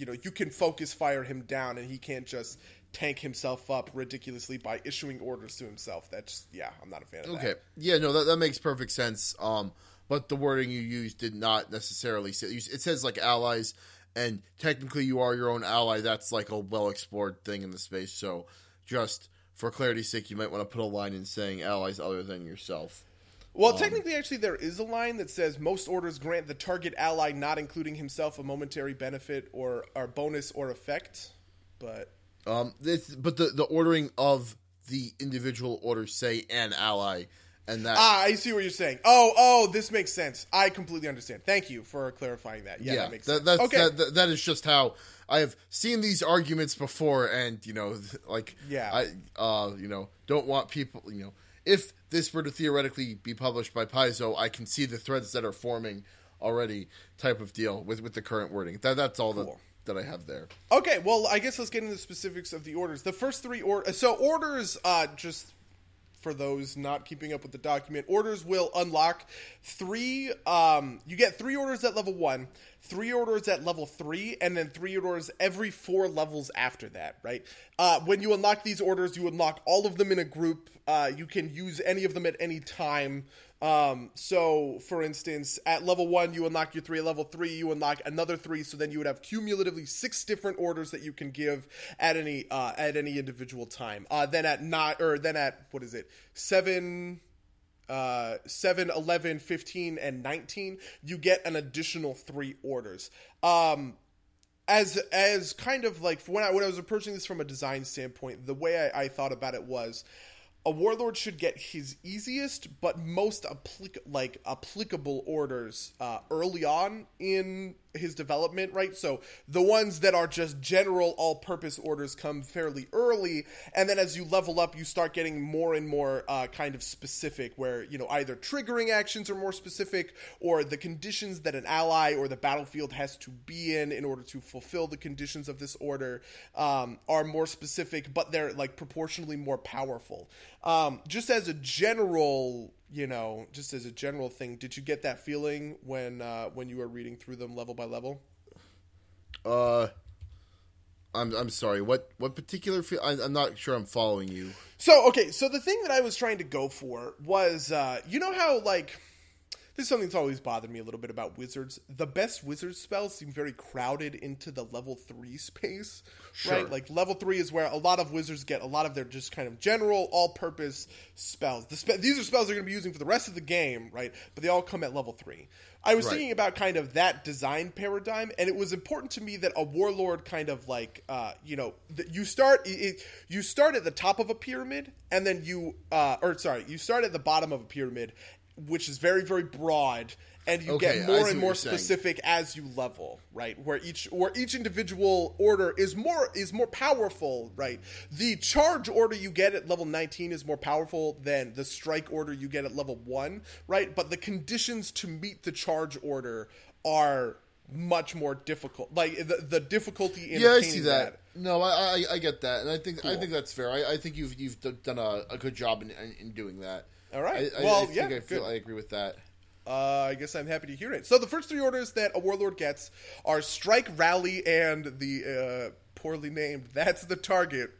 you know you can focus fire him down and he can't just tank himself up ridiculously by issuing orders to himself. That's yeah, I'm not a fan of okay. that. Okay, yeah, no, that, that makes perfect sense. Um, but the wording you used did not necessarily say it says like allies, and technically you are your own ally. That's like a well explored thing in the space. So just for clarity's sake, you might want to put a line in saying allies other than yourself. Well, um, technically, actually, there is a line that says most orders grant the target ally, not including himself, a momentary benefit or, or bonus or effect. But um, this, but the the ordering of the individual orders say an ally, and that ah, I see what you're saying. Oh, oh, this makes sense. I completely understand. Thank you for clarifying that. Yeah, yeah that makes that, sense. That's, okay, that, that, that is just how I have seen these arguments before, and you know, like yeah, I uh, you know, don't want people, you know if this were to theoretically be published by Paizo, I can see the threads that are forming already, type of deal with with the current wording. That that's all Cool. that that I have there. Okay, well, I guess let's get into the specifics of the orders. The first three or so orders, uh, just for those not keeping up with the document, orders will unlock three. Um, you get three orders at level one, three orders at level three, and then three orders every four levels after that. Right? Uh, when you unlock these orders, you unlock all of them in a group. Uh, you can use any of them at any time. Um, so, for instance, at level one, you unlock your three. At level three, you unlock another three. So then you would have cumulatively six different orders that you can give at any uh, at any individual time. Uh, then at nine, or then at what is it, seven, uh, 7, 11, 15, and 19, you get an additional three orders. Um, as as kind of like when I when I was approaching this from a design standpoint, the way I, I thought about it was a warlord should get his easiest but most applic- like applicable orders uh, early on in his development, right? So the ones that are just general all-purpose orders come fairly early, and then as you level up, you start getting more and more uh, kind of specific, where you know either triggering actions are more specific, or the conditions that an ally or the battlefield has to be in in order to fulfill the conditions of this order um, are more specific, but they're like proportionally more powerful. Um, just as a general you know, just as a general thing, did you get that feeling when uh, when you were reading through them level by level? Uh, I'm I'm sorry. What what particular? Fe- I, I'm not sure. I'm following you. So okay, so the thing that I was trying to go for was, uh, you know how like this is something that's always bothered me a little bit about wizards. The best wizard spells seem very crowded into the level three space, Sure. right? Like level three is where a lot of wizards get a lot of their just kind of general, all-purpose spells. The spe- these are spells they're going to be using for the rest of the game, right? But they all come at level three. I was Right. thinking about kind of that design paradigm, and it was important to me that a warlord kind of like, uh, you know, that you start it, it- you start at the top of a pyramid, and then you, uh, or sorry, you start at the bottom of a pyramid, which is very very broad, and you Okay, get more and more you're saying. specific as you level, right? Where each where each individual order is more is more powerful, right? The charge order you get at level 19 is more powerful than the strike order you get at level 1, right? But the conditions to meet the charge order are much more difficult. Like the, the difficulty in Yeah, I see that. No, I, I I get that, and I think I think that's fair. I, I think you've you've d- done a, a good job in, in, in doing that. All right. I, I, Well, I think yeah, I feel. I agree with that. Uh, I guess I'm happy to hear it. So the first three orders that a warlord gets are strike, rally, and the uh, poorly named. That's the target.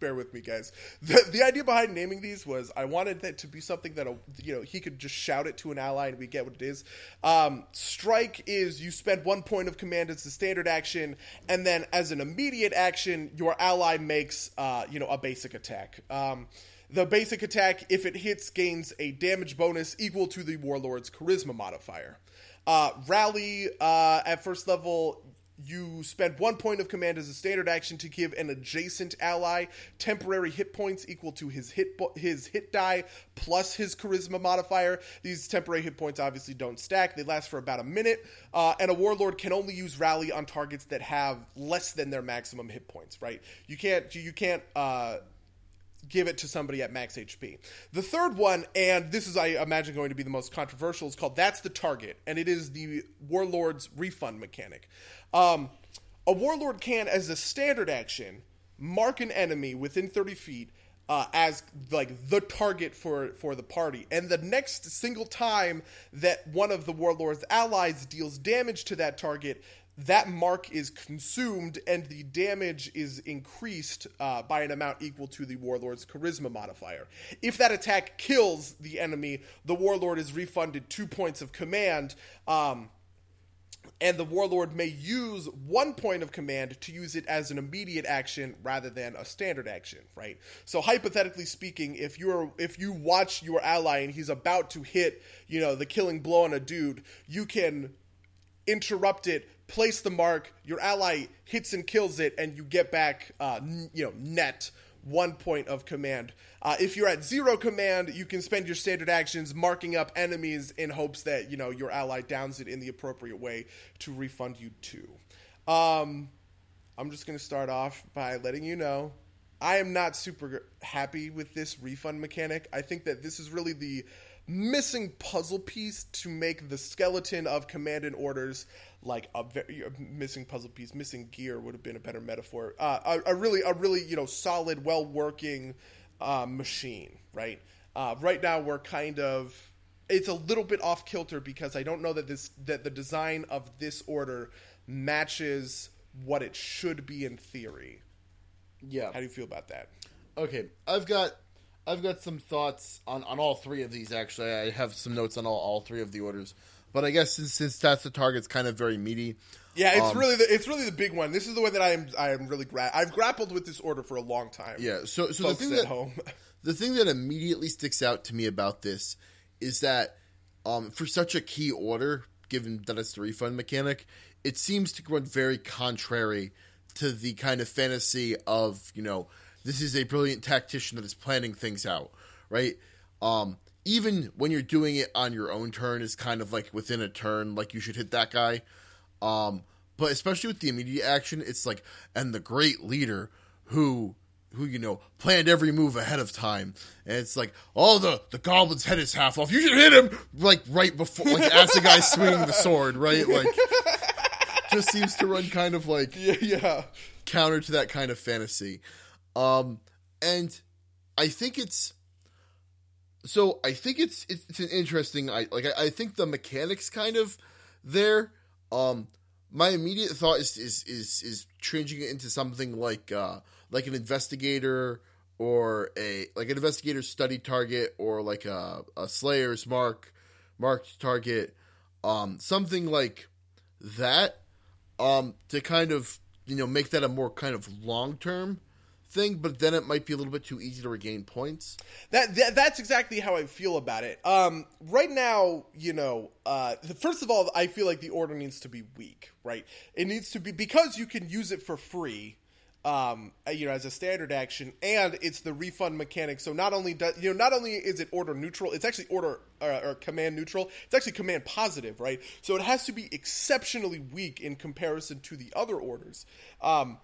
Bear with me, guys. The, the idea behind naming these was I wanted that to be something that a, you know he could just shout it to an ally and we get what it is. Um, strike is you spend one point of command as the standard action, and then as an immediate action, your ally makes uh, you know a basic attack. Um, the basic attack, if it hits, gains a damage bonus equal to the warlord's charisma modifier. Uh, rally uh, at first level, you spend one point of command as a standard action to give an adjacent ally temporary hit points equal to his hit bo- his hit die plus his charisma modifier. These temporary hit points obviously don't stack; they last for about a minute. Uh, and a warlord can only use rally on targets that have less than their maximum hit points. Right? You can't you can't. Uh, give it to somebody at max HP. The third one, and this is, I imagine, going to be the most controversial, is called That's the Target, and it is the Warlord's refund mechanic. Um, a Warlord can, as a standard action, mark an enemy within 30 feet. Uh, as like the target for for the party, and the next single time that one of the warlord's allies deals damage to that target, that mark is consumed and the damage is increased uh, by an amount equal to the warlord's charisma modifier. If that attack kills the enemy, the warlord is refunded two points of command. Um, and the warlord may use one point of command to use it as an immediate action rather than a standard action right so hypothetically speaking if you're if you watch your ally and he's about to hit you know the killing blow on a dude you can interrupt it place the mark your ally hits and kills it and you get back uh, n- you know net one point of command. Uh, if you're at zero command, you can spend your standard actions marking up enemies in hopes that you know your ally downs it in the appropriate way to refund you two. Um, I'm just going to start off by letting you know I am not super happy with this refund mechanic. I think that this is really the missing puzzle piece to make the skeleton of command and orders like a, very, a missing puzzle piece, missing gear would have been a better metaphor. Uh, a, a, really, a really, you know, solid, well working uh, machine, right? Uh, right now, we're kind of it's a little bit off kilter because I don't know that this that the design of this order matches what it should be in theory. Yeah. How do you feel about that? Okay, I've got I've got some thoughts on, on all three of these. Actually, I have some notes on all, all three of the orders. But I guess since, since that's the target, it's kind of very meaty. Yeah, it's um, really the, it's really the big one. This is the one that I am I am really gra- I've grappled with this order for a long time. Yeah, so so the thing that home. the thing that immediately sticks out to me about this is that um, for such a key order, given that it's the refund mechanic, it seems to run very contrary to the kind of fantasy of you know this is a brilliant tactician that is planning things out, right? Um, even when you're doing it on your own turn is kind of like within a turn, like you should hit that guy. Um, but especially with the immediate action, it's like and the great leader who who you know planned every move ahead of time, and it's like oh the the goblin's head is half off. You should hit him like right before, like as the guy's swinging the sword, right? Like just seems to run kind of like yeah, yeah. counter to that kind of fantasy. Um, and I think it's so I think it's it's, it's an interesting. I like I, I, think the mechanics kind of there. Um, my immediate thought is is is is changing it into something like uh like an investigator or a like an investigator study target or like a, a slayer's mark marked target um something like that um to kind of you know make that a more kind of long term thing, but then it might be a little bit too easy to regain points. That, that that's exactly how I feel about it. Um, right now, you know, uh, the, first of all, I feel like the order needs to be weak. Right, it needs to be because you can use it for free. Um, uh, you know, as a standard action, and it's the refund mechanic. So not only does you know, not only is it order neutral, it's actually order uh, or command neutral. It's actually command positive, right? So it has to be exceptionally weak in comparison to the other orders. Um,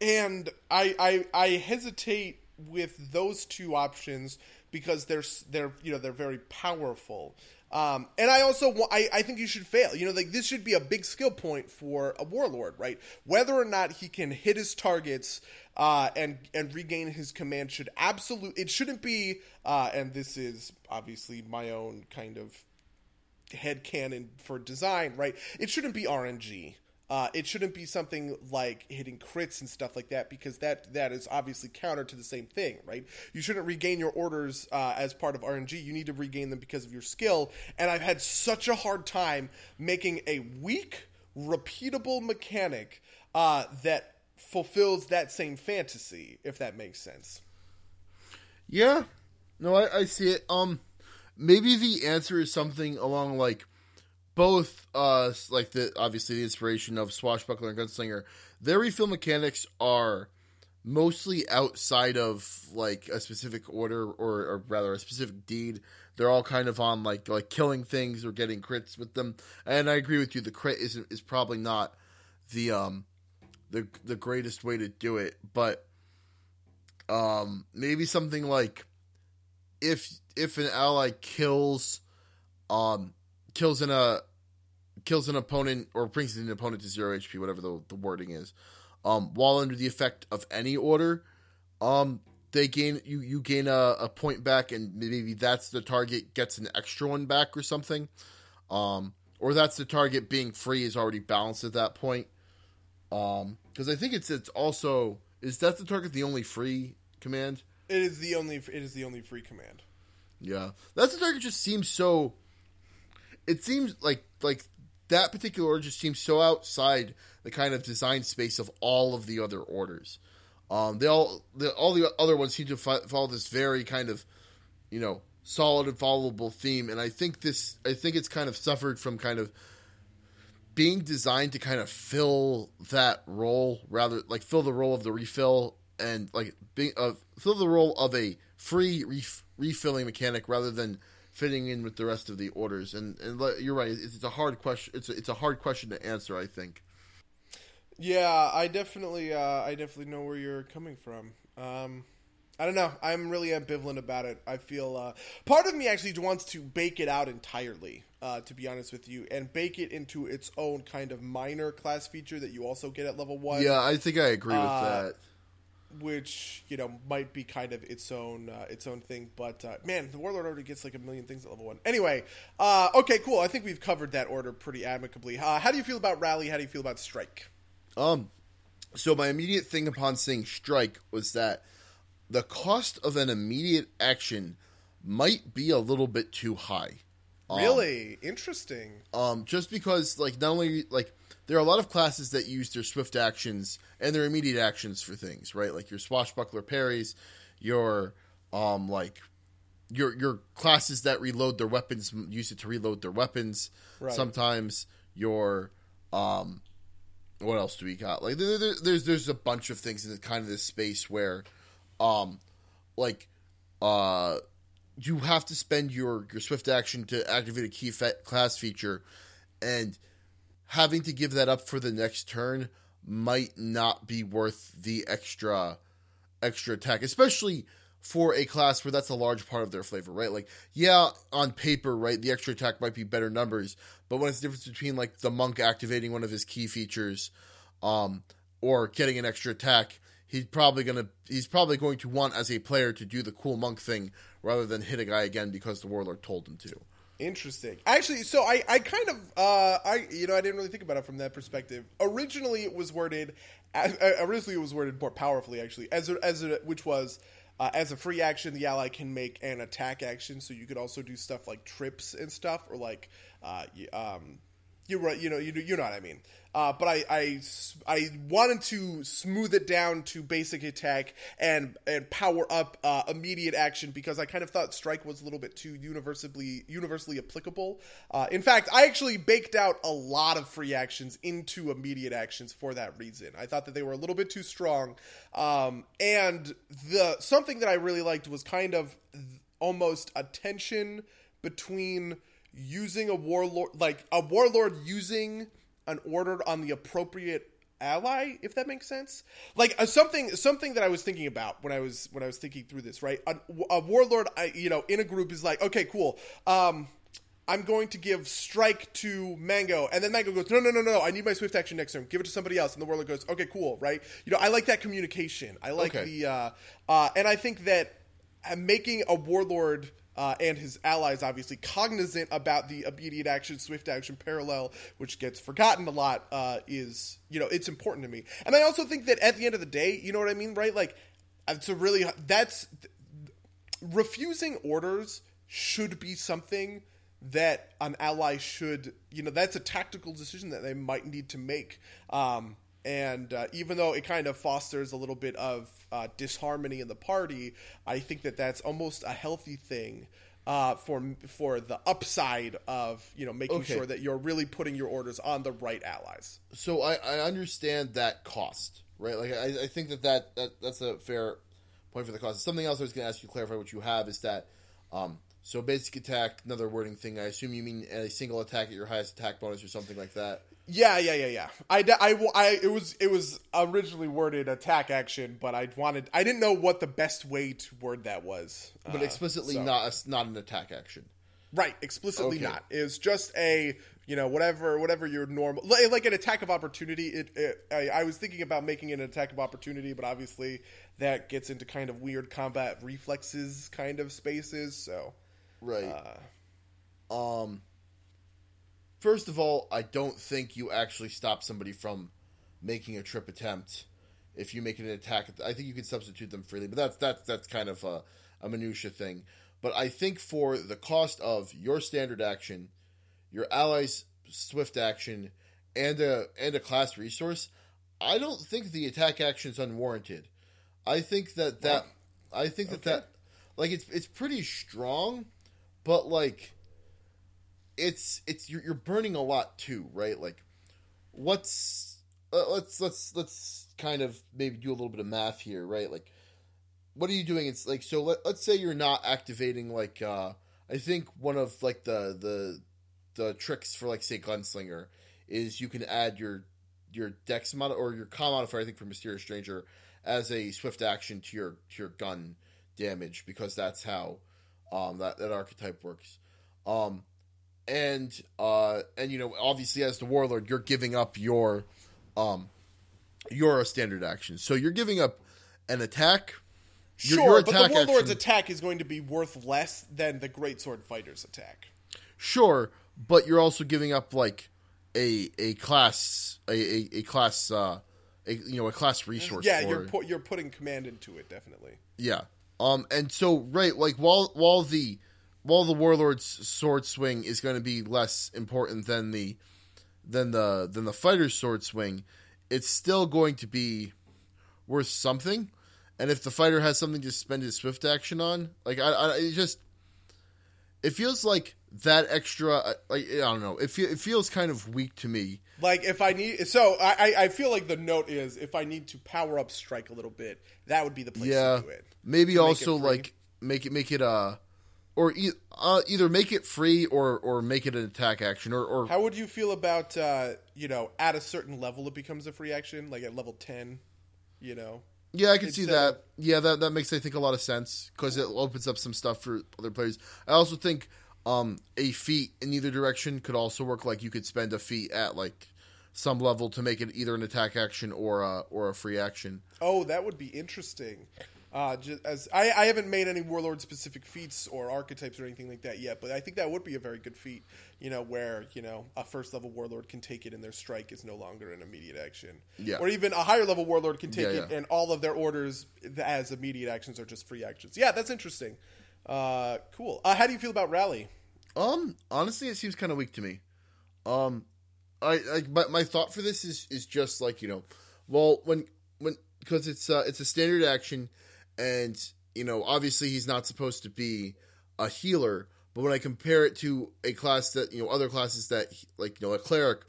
and I, I I hesitate with those two options because they're they're you know they're very powerful. Um, and I also I, I think you should fail. You know, like this should be a big skill point for a warlord, right? Whether or not he can hit his targets uh, and and regain his command should absolute. It shouldn't be. Uh, and this is obviously my own kind of head canon for design, right? It shouldn't be RNG. Uh, it shouldn't be something like hitting crits and stuff like that because that that is obviously counter to the same thing, right? You shouldn't regain your orders uh, as part of RNG. You need to regain them because of your skill. And I've had such a hard time making a weak, repeatable mechanic uh, that fulfills that same fantasy, if that makes sense. Yeah, no, I, I see it. Um, maybe the answer is something along like both uh like the obviously the inspiration of Swashbuckler and Gunslinger, their refill mechanics are mostly outside of like a specific order or, or rather a specific deed. They're all kind of on like like killing things or getting crits with them. And I agree with you, the crit is is probably not the um the the greatest way to do it, but um maybe something like if if an ally kills um kills in a kills an opponent or brings an opponent to zero HP, whatever the, the wording is, um, while under the effect of any order, um, they gain you you gain a, a point back, and maybe that's the target gets an extra one back or something, um, or that's the target being free is already balanced at that point. Um, because I think it's it's also is that the target the only free command? It is the only it is the only free command. Yeah, that's the target. Just seems so. It seems like like that particular order just seems so outside the kind of design space of all of the other orders. Um, they all the, all the other ones seem to fi- follow this very kind of you know solid and followable theme, and I think this I think it's kind of suffered from kind of being designed to kind of fill that role rather like fill the role of the refill and like being uh, fill the role of a free ref- refilling mechanic rather than fitting in with the rest of the orders. And, and you're right, it's, a hard question. It's a, it's a hard question to answer. I think. Yeah, I definitely, uh, I definitely know where you're coming from. Um, I don't know. I'm really ambivalent about it. I feel uh, part of me actually wants to bake it out entirely, uh, to be honest with you, and bake it into its own kind of minor class feature that you also get at level one. Yeah, I think I agree with Uh, that. Which you know might be kind of its own uh, its own thing. But uh, man, the warlord already gets like a million things at level one. Anyway, uh, okay, cool. I think we've covered that order pretty amicably. Uh, how do you feel about rally? How do you feel about strike? Um, so my immediate thing upon seeing strike was that the cost of an immediate action might be a little bit too high. Um, Really interesting. Um, just because like not only like there are a lot of classes that use their swift actions and their immediate actions for things, right? Like your swashbuckler parries, your um like your your classes that reload their weapons use it to reload their weapons. Right. Sometimes your um what else do we got? Like there, there- there's there's a bunch of things in the, kind of this space where um like uh you have to spend your your swift action to activate a key fe- class feature and having to give that up for the next turn might not be worth the extra extra attack especially for a class where that's a large part of their flavor right? Like yeah on paper right the extra attack might be better numbers but when it's the difference between like the monk activating one of his key features um or getting an extra attack he's probably gonna he's probably going to want as a player to do the cool monk thing rather than hit a guy again because the warlord told him to Interesting. Actually, so I, I kind of, uh, I, you know, I didn't really think about it from that perspective. Originally, it was worded, as, uh, originally it was worded more powerfully, actually, as a, as a, which was, uh, as a free action, the ally can make an attack action. So you could also do stuff like trips and stuff, or like, uh, um, you're right. You know, you you know what I mean. Uh, but I wanted to smooth it down to basic attack and and power up uh, immediate action because I kind of thought strike was a little bit too universally universally applicable. Uh, in fact, I actually baked out a lot of free actions into immediate actions for that reason. I thought that they were a little bit too strong. Um, and the something that I really liked was kind of almost a tension between using a warlord like a warlord using an order on the appropriate ally if that makes sense like uh, something something that i was thinking about when i was when i was thinking through this right a, a warlord I, you know in a group is like okay cool um I'm going to give strike to Mango, and then Mango goes, no, no, no, no, I need my swift action next turn. Give it to somebody else, and the warlord goes, okay, cool, right? You know, I like that communication. I like Okay. the, uh, uh, and I think that uh, making a warlord uh, and his allies obviously cognizant about the immediate action, swift action parallel, which gets forgotten a lot, uh, is you know it's important to me. And I also think that at the end of the day, you know what I mean, right? Like, it's a really that's refusing orders should be something that an ally should you know that's a tactical decision that they might need to make um, and uh, even though it kind of fosters a little bit of uh, disharmony in the party i think that that's almost a healthy thing uh, for for the upside of you know making Okay. sure that you're really putting your orders on the right allies so I, I understand that cost, right? Like I, I think that, that that that's a fair point for the cost. Something else I was going to ask you to clarify what you have is that um, so basic attack, another wording thing. I assume you mean a single attack at your highest attack bonus or something like that. Yeah, yeah, yeah, yeah. I, I, I, it was it was originally worded attack action, but I wanted I didn't know what the best way to word that was. But Uh, explicitly so- not a, not an attack action. right, explicitly Okay. not. It's just a you know whatever whatever your normal li- like an attack of opportunity. It, it I, I was thinking about making it an attack of opportunity, but obviously that gets into kind of weird combat reflexes kind of spaces. So Right. uh, Um. First of all, I don't think you actually stop somebody from making a trip attempt if you make it an attack. I think you can substitute them freely, but that's that's that's kind of a, a minutia thing. But I think for the cost of your standard action, your allies' swift action, and a and a class resource, I don't think the attack action is unwarranted. I think that that I think that Okay. that like it's it's pretty strong, but like it's it's you're, you're burning a lot too, right? Like what's uh, let's let's let's kind of maybe do a little bit of math here, right? Like what are you doing? It's like so let, let's say you're not activating like uh I think one of like the the the tricks for like say gunslinger is you can add your your dex mod or your com modifier, I think for Mysterious Stranger, as a swift action to your to your gun damage because that's how um, that that archetype works. Um, and uh, and you know obviously as the warlord, you're giving up your um, your standard action, so you're giving up an attack. Sure, your but the warlord's action- attack is going to be worth less than the greatsword fighter's attack. Sure, but you're also giving up like a a class a a, a class uh a, you know a class resource. Yeah, for you're pu- you're putting command into it definitely. yeah. Um, and so right, like while while the while the warlord's sword swing is going to be less important than the than the than the fighter's sword swing, it's still going to be worth something. And if the fighter has something to spend his swift action on, like I, I it just it feels like that extra. uh, Like I don't know, it fe- it feels kind of weak to me. Like if I need, so I I feel like the note is if I need to power up strike a little bit, that would be the place yeah, to do it. maybe To make also it like make it make it uh or e- uh, either make it free or or make it an attack action or or How would you feel about uh, you know at a certain level it becomes a free action, like at level ten, you know? Yeah, I can see that. of- yeah, that that makes I think a lot of sense because it opens up some stuff for other players. I also think um, a feat in either direction could also work. Like you could spend a feat at like some level to make it either an attack action or a or a free action. Oh, that would be interesting. Uh, just as I, I haven't made any warlord specific feats or archetypes or anything like that yet, but I think that would be a very good feat. You know, where you know a first level warlord can take it and their strike is no longer an immediate action. Yeah. Or even a higher level warlord can take Yeah, it and all of their orders as immediate actions are just free actions. Yeah, that's interesting. Uh, cool. Uh, how do you feel about rally? Um, honestly, it seems kind of weak to me. Um, I like my, my thought for this is is just like you know, well when when because it's uh, it's a standard action, and you know obviously he's not supposed to be a healer, but when I compare it to a class that you know other classes that like you know a cleric,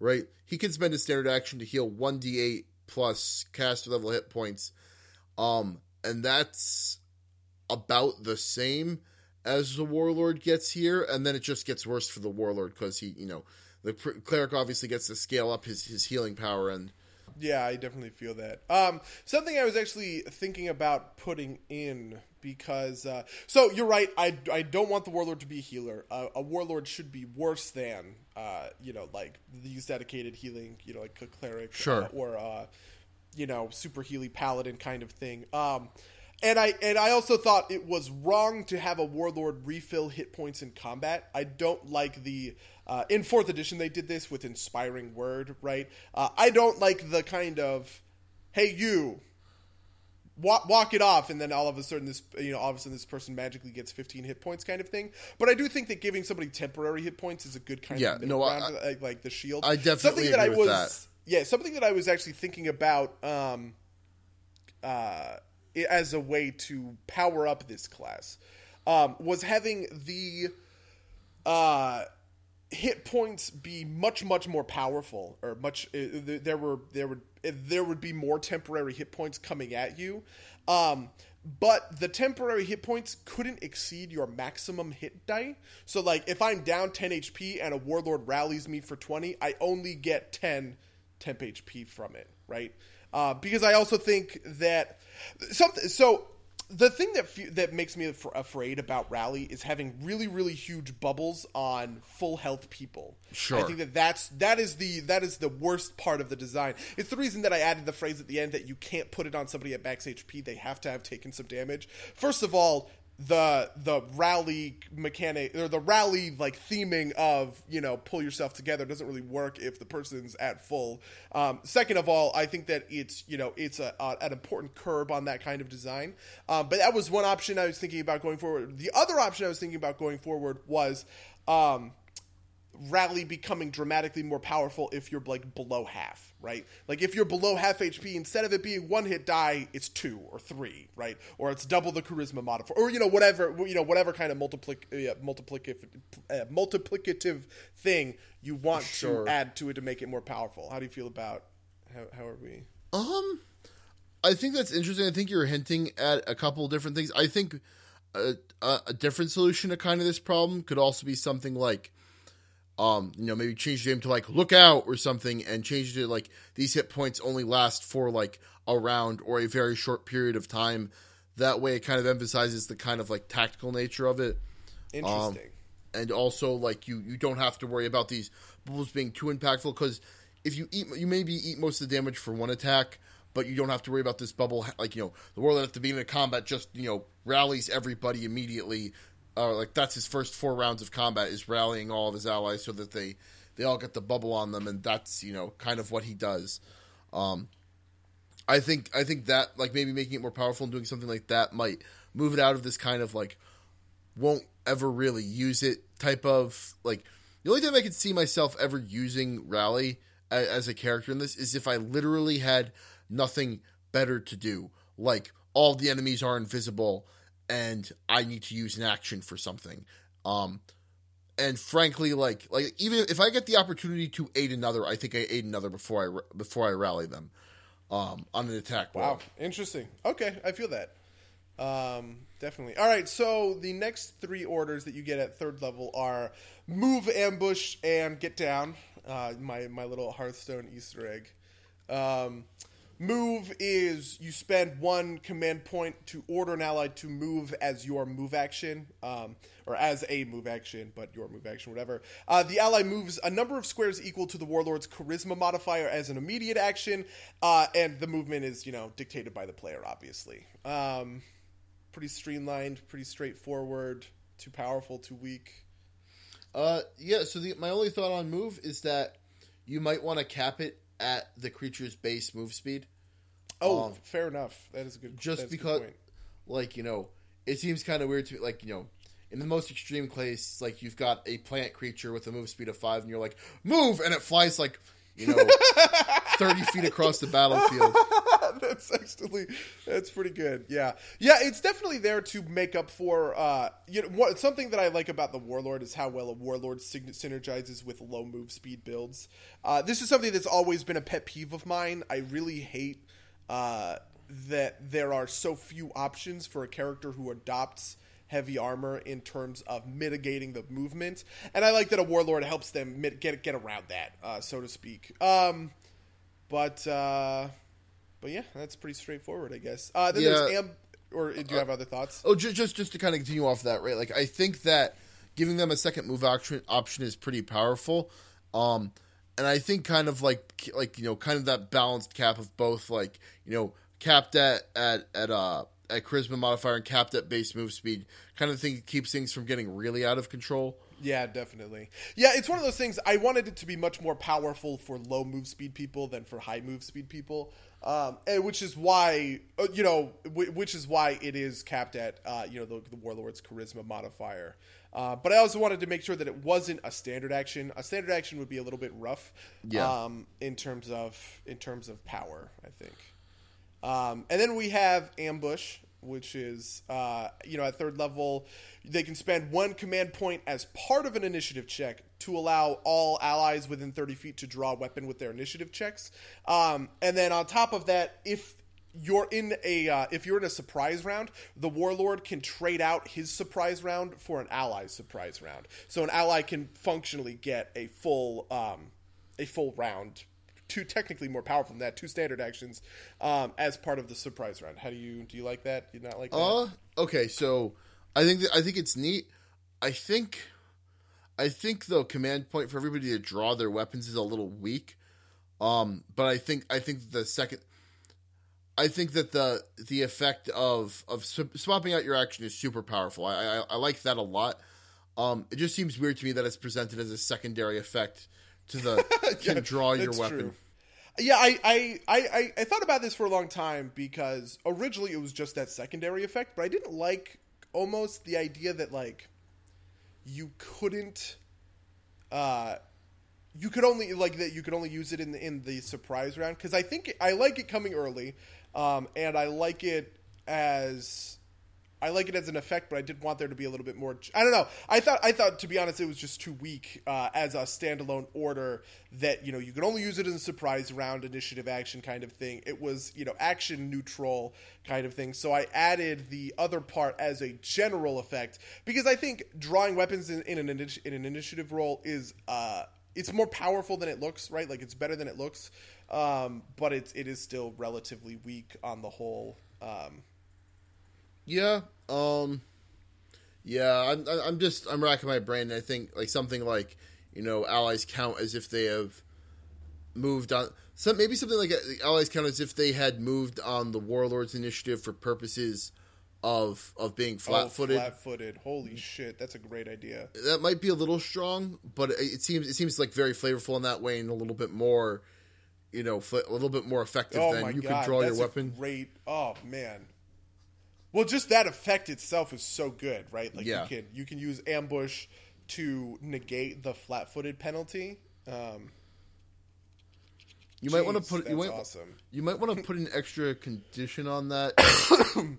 right? He can spend his standard action to heal one d eight plus caster level hit points, um, and that's about the same as the warlord gets here, and then it just gets worse for the warlord because he, you know, the cleric obviously gets to scale up his his healing power, and Yeah, I definitely feel that. Um, something I was actually thinking about putting in because uh, so you're right. I, I don't want the warlord to be a healer. Uh, a warlord should be worse than uh, you know like these dedicated healing. You know like a cleric Sure. or uh, you know super healy paladin kind of thing. Um, and I and I also thought it was wrong to have a warlord refill hit points in combat. I don't like the uh, in fourth edition they did this with inspiring word, right? Uh, I don't like the kind of hey you walk, walk it off and then all of a sudden this you know all of a sudden this person magically gets 15 hit points kind of thing but i do think that giving somebody temporary hit points is a good kind Yeah, of no, I- like, like the shield I definitely something that i was that. yeah something that i was actually thinking about um uh as a way to power up this class um was having the uh hit points be much much more powerful or much uh, there were there would there would be more temporary hit points coming at you um but the temporary hit points couldn't exceed your maximum hit die. So like if i'm down 10 hp and a warlord rallies me for 20 i only get 10 temp hp from it right? Uh, because i also think that something so the thing that fe- that makes me af- afraid about rally is having really really huge bubbles on full health people. Sure. I think that that's that is the that is the worst part of the design. It's the reason that I added the phrase at the end that you can't put it on somebody at max HP. They have to have taken some damage. First of all, the the rally mechanic or the rally like theming of you know pull yourself together doesn't really work if the person's at full. Um, second of all, I think that it's you know it's a, a an important curb on that kind of design. Um, but that was one option I was thinking about going forward. The other option I was thinking about going forward was. Um, rally becoming dramatically more powerful if you're like below half, right? Like if you're below half HP, instead of it being one hit die, it's two or three, right? Or it's double the charisma modifier, or you know whatever you know whatever kind of multiplic uh, multiplicative uh, multiplicative thing you want Sure. to add to it to make it more powerful. How do you feel about how, how are we? Um, I think that's interesting. I think you're hinting at a couple different things. I think a, a, a different solution to kind of this problem could also be something like um, you know, maybe change the name to like look out or something and change it to like these hit points only last for like a round or a very short period of time. That way it kind of emphasizes the kind of like tactical nature of it. Interesting. and also like you you don't have to worry about these bubbles being too impactful because if you eat you maybe eat most of the damage for one attack but you don't have to worry about this bubble like you know the warlord at the beginning of combat just you know rallies everybody immediately uh, like that's his first four rounds of combat is rallying all of his allies so that they they all get the bubble on them and that's you know kind of what he does um i think i think that like maybe making it more powerful and doing something like that might move it out of this kind of like won't ever really use it type of like the only time I could see myself ever using Rally as a character in this is if I literally had nothing better to do. Like all the enemies are invisible and I need to use an action for something. Um and frankly like like even if I get the opportunity to aid another, I think I aid another before I before I rally them um on an attack Wow, interesting. Okay, I feel that. Um, definitely. All right, so the next three orders that you get at third level are move, ambush, and get down. Uh, my my little Hearthstone Easter egg. Um, move is you spend one command point to order an ally to move as your move action, um, or as a move action, but your move action, whatever. Uh, the ally moves a number of squares equal to the warlord's charisma modifier as an immediate action, uh, and the movement is you know dictated by the player, obviously. Um, pretty streamlined, pretty straightforward. Too powerful, too weak. Uh, yeah. So the, my only thought on move is that you might want to cap it at the creature's base move speed, Oh, Um, fair enough. That is a good. just that is a good because, point. like you know, it seems kind of weird to like you know, in the most extreme case, like you've got a plant creature with a move speed of five, and you're like move, and it flies like you know, thirty feet across the battlefield. that's actually that's pretty good. Yeah, yeah, it's definitely there to make up for. Uh, you know, what, something that I like about the warlord is how well a warlord synergizes with low move speed builds. Uh, this is something that's always been a pet peeve of mine. I really hate uh, that there are so few options for a character who adopts heavy armor in terms of mitigating the movement, and I like that a warlord helps them mit- get get around that, uh, so to speak. Um, but uh, but yeah, that's pretty straightforward, I guess. Uh, then there's Yeah. Am, or do you have other thoughts? Oh, just just just to kind of continue off that, right? Like I think that giving them a second move option option is pretty powerful. Um and I think kind of like like you know, kind of that balanced cap of both like, you know, capped at at at uh at charisma modifier and capped at base move speed kind of thing keeps things from getting really out of control. Yeah, definitely. Yeah, it's one of those things. I wanted it to be much more powerful for low move speed people than for high move speed people, um, and which is why uh, you know, w- which is why it is capped at uh, you know the, the warlord's charisma modifier. Uh, but I also wanted to make sure that it wasn't a standard action. A standard action would be a little bit rough, Yeah. um, in terms of in terms of power. I think. Um, and then we have ambush, which is uh, you know at third level, they can spend one command point as part of an initiative check to allow all allies within 30 feet to draw a weapon with their initiative checks. Um, and then on top of that, if you're in a uh, if you're in a surprise round, the warlord can trade out his surprise round for an ally's surprise round. So an ally can functionally get a full um, a full round two technically more powerful than that two standard actions um, as part of the surprise round how do you do you like that do you not like that Uh okay, so I think that, I think it's neat. I think I think the command point for everybody to draw their weapons is a little weak. Um, but I think I think the second I think that the the effect of of swapping out your action is super powerful. I, I I like that a lot. Um, it just seems weird to me that it's presented as a secondary effect to the Yeah, can draw your weapon. true. Yeah I, I, I, I, thought about this for a long time because originally it was just that secondary effect but i didn't like almost the idea that like you couldn't uh you could only like that you could only use it in the, in the surprise round because I think I like it coming early, um, and I like it as I like it as an effect, but I did want there to be a little bit more. I don't know. I thought I thought to be honest, it was just too weak uh, as a standalone order. That you know you could only use it in a surprise round, initiative action kind of thing. It was you know action neutral kind of thing. So I added the other part as a general effect because I think drawing weapons in, in an in an initiative roll is uh, it's more powerful than it looks. Right, like it's better than it looks, um, but it's it is still relatively weak on the whole. Um, Yeah. Um Yeah, I'm I'm just I'm racking my brain and I think like something like, you know, allies count as if they have moved on some maybe something like uh, allies count as if they had moved on the warlords initiative for purposes of of being flat-footed. Oh, flat-footed. Holy shit, that's a great idea. that might be a little strong, but it, it seems it seems like very flavorful in that way and a little bit more you know, fl- a little bit more effective Oh than you god, can draw your weapon. Great. Oh man. Well, just that effect itself is so good, right? Like Yeah. you can you can use ambush to negate the flat-footed penalty. Um, You might want to put you might awesome. You might want to put an extra condition on that,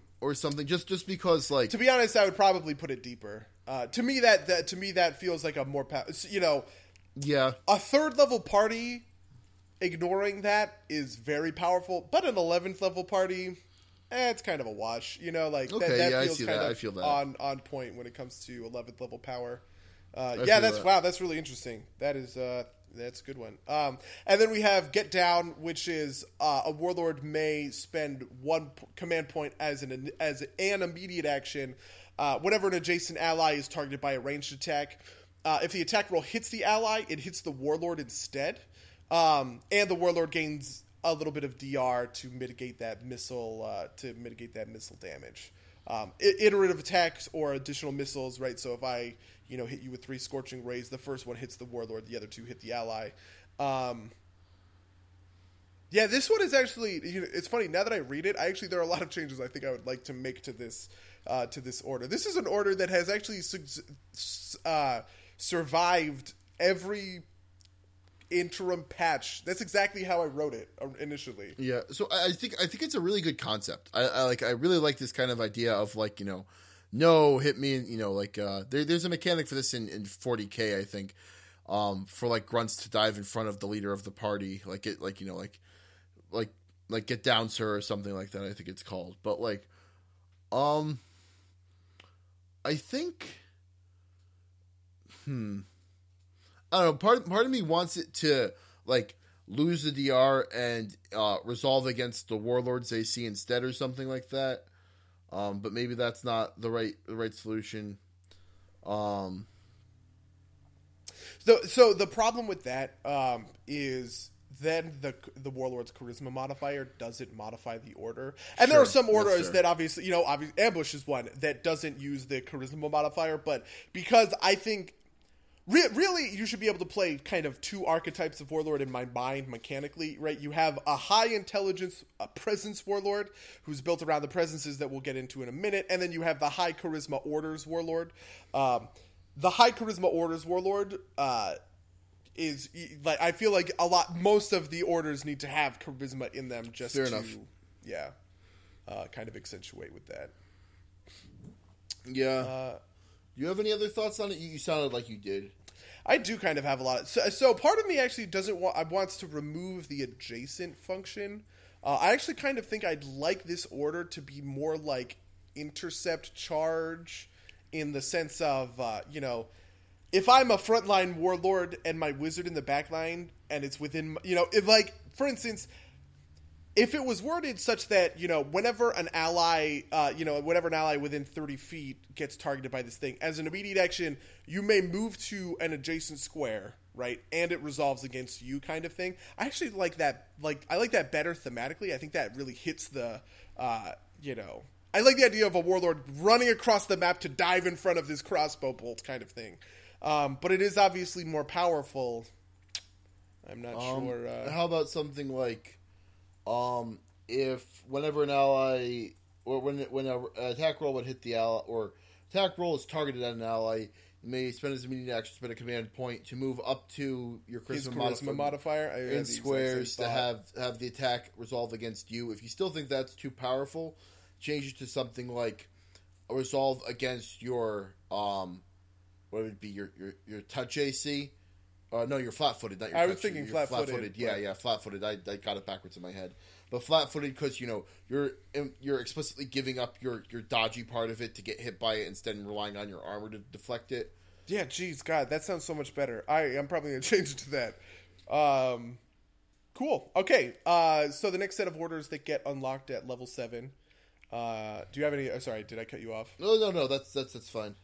or something, just just because, like, To be honest, I would probably put it deeper. Uh, to me, that, that to me that feels like a more pa- you know yeah, a third level party ignoring that is very powerful, but an eleventh level party, eh, it's kind of a wash. You know, like Okay, that, that yeah, I feels see kind that, of I feel that. on on point when it comes to eleventh level power. Uh, yeah, that's that. wow, that's really interesting. That is uh, that's a good one. Um, and then we have Get Down, which is uh, a warlord may spend one p- command point as an as an immediate action uh, whenever an adjacent ally is targeted by a ranged attack. Uh, if the attack roll hits the ally, it hits the warlord instead, um, and the warlord gains a little bit of DR to mitigate that missile uh, to mitigate that missile damage. Um, iterative attacks or additional missiles, right? So if I you know hit you with three scorching rays, the first one hits the warlord, the other two hit the ally. Um, yeah, this one is actually. You know, it's funny now that I read it. I actually there are a lot of changes I think I would like to make to this uh, to this order. This is an order that has actually uh, survived every interim patch. That's exactly how I wrote it uh, initially. yeah. So I I think I think it's a really good concept. I, I like I really like this kind of idea of like you know, no hit me. You know, like uh, there, there's a mechanic for this in in 40k. I think um, for like grunts to dive in front of the leader of the party, like it like you know like like like get down sir or something like that. I think it's called, but like um. I think. Hmm. I don't know. Part part of me wants it to like lose the DR and uh, resolve against the warlords AC instead, or something like that. Um, but maybe that's not the right the right solution. Um, So, so the problem with that um, is then the the warlord's charisma modifier doesn't modify the order, and there are some orders fair. that obviously you know obviously ambush is one that doesn't use the charisma modifier, but because I think. Re- really, you should be able to play kind of two archetypes of warlord in my mind mechanically, right? You have a high intelligence, a presence warlord who's built around the presences that we'll get into in a minute, and then you have the high charisma orders warlord. Um, the high charisma orders warlord uh, is like I feel like a lot. Most of the orders need to have charisma in them just Fair to, enough. yeah, uh, kind of accentuate with that. yeah. Uh, you have any other thoughts on it? You, you sounded like you did. I do kind of have a lot. Of, so, so part of me actually doesn't want. I wants to remove the adjacent function. Uh, I actually kind of think I'd like this order to be more like intercept charge, in the sense of uh, you know, if I'm a frontline warlord and my wizard in the backline, and it's within you know, if like for instance, if it was worded such that you know whenever an ally uh, you know whenever an ally within 30 feet gets targeted by this thing as an immediate action you may move to an adjacent square right and it resolves against you kind of thing. I actually like that like i like that better thematically. I think that really hits the uh, you know i like the idea of a warlord running across the map to dive in front of this crossbow bolt kind of thing. Um, but it is obviously more powerful. I'm not Um, sure uh, How about something like, um, if whenever an ally or when when a, an attack roll would hit the ally or attack roll is targeted at an ally, you may spend his immediate action, spend a command point to move up to your charisma, charisma modifier modifier in squares to have have the attack resolve against you. If you still think that's too powerful, change it to something like resolve against your um, what would it be your your your touch AC. Uh, no, you're flat footed. Not your I was thinking you're flat-footed, Yeah, but- yeah, flat footed. I, I got it backwards in my head. But flat footed because you know you're you're explicitly giving up your your dodgy part of it to get hit by it instead of relying on your armor to deflect it. Yeah, geez, God, that sounds so much better. I I'm probably gonna change it to that. Um, cool. Okay. Uh, so the next set of orders that get unlocked at level seven. Uh, do you have any? Oh, sorry, did I cut you off? No, no, no. That's that's that's fine.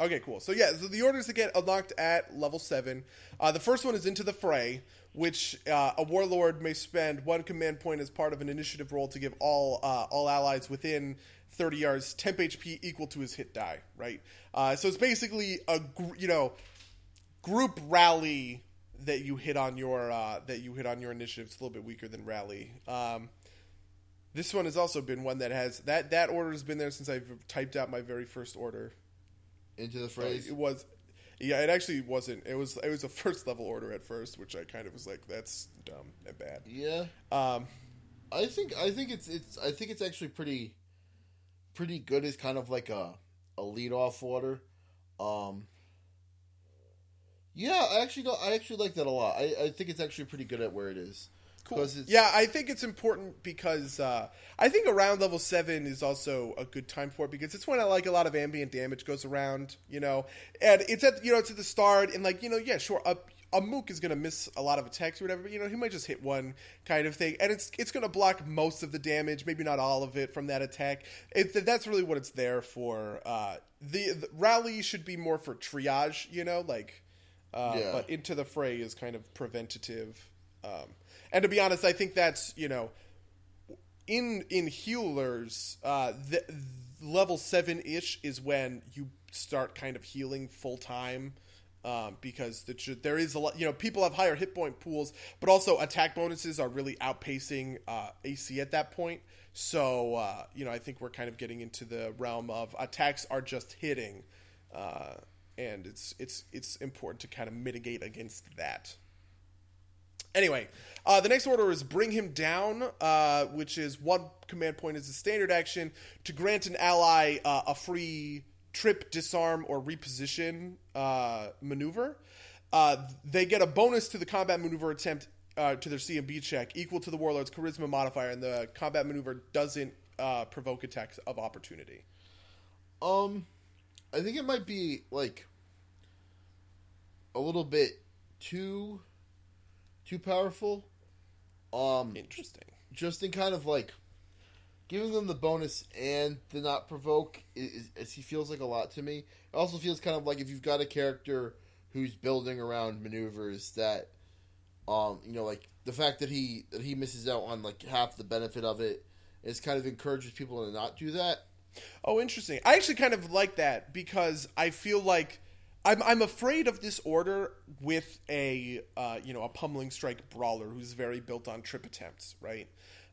Okay, cool. So yeah, so the orders that get unlocked at level seven. Uh, the first one is into the fray, which uh, a warlord may spend one command point as part of an initiative roll to give all uh, all allies within 30 yards temp HP equal to his hit die. Right. Uh, so it's basically a gr- you know group rally that you hit on your uh, that you hit on your initiative. It's a little bit weaker than rally. Um, this one has also been one that has that that order has been there since I've typed out my very first order. Into the phrase. It was, yeah. It actually wasn't. It was. It was a first level order at first, which I kind of was like, that's dumb and bad. Yeah. Um, I think I think it's it's I think it's actually pretty pretty good as kind of like a a lead off order. Um Yeah, I actually don't I actually like that a lot. I, I think it's actually pretty good at where it is. Cool. Yeah, I think it's important because uh, I think around level seven is also a good time for it because it's when I like a lot of ambient damage goes around, you know, and it's at you know it's at the start and like you know yeah sure a a mook is gonna miss a lot of attacks or whatever, but you know he might just hit one kind of thing, and it's it's gonna block most of the damage, maybe not all of it from that attack. It, that's really what it's there for. Uh, the, the rally should be more for triage, you know, like. Uh, Yeah. But into the fray is kind of preventative. Um, and to be honest, I think that's you know, in in healers, uh, the, level seven ish is when you start kind of healing full time. Um, because the, there is a lot, you know, people have higher hit point pools, but also attack bonuses are really outpacing uh, AC at that point. So, uh, you know, I think we're kind of getting into the realm of attacks are just hitting, uh, and it's it's it's important to kind of mitigate against that. Anyway, uh, the next order is bring him down, uh, which is one command point as a standard action to grant an ally uh, a free trip, disarm, or reposition uh, maneuver. Uh, they get a bonus to the combat maneuver attempt uh, to their CMB check equal to the warlord's charisma modifier, and the combat maneuver doesn't provoke attacks of opportunity. Um I think it might be like a little bit too too powerful. Um Interesting. just in kind of like giving them the bonus and the not provoke is, is he feels like a lot to me. It also feels kind of like if you've got a character who's building around maneuvers that um you know like the fact that he that he misses out on like half the benefit of it is kind of encourages people to not do that. Oh, interesting. I actually kind of like that because I feel like I'm I'm afraid of this order with a uh, you know a pummeling strike brawler who's very built on trip attempts, right?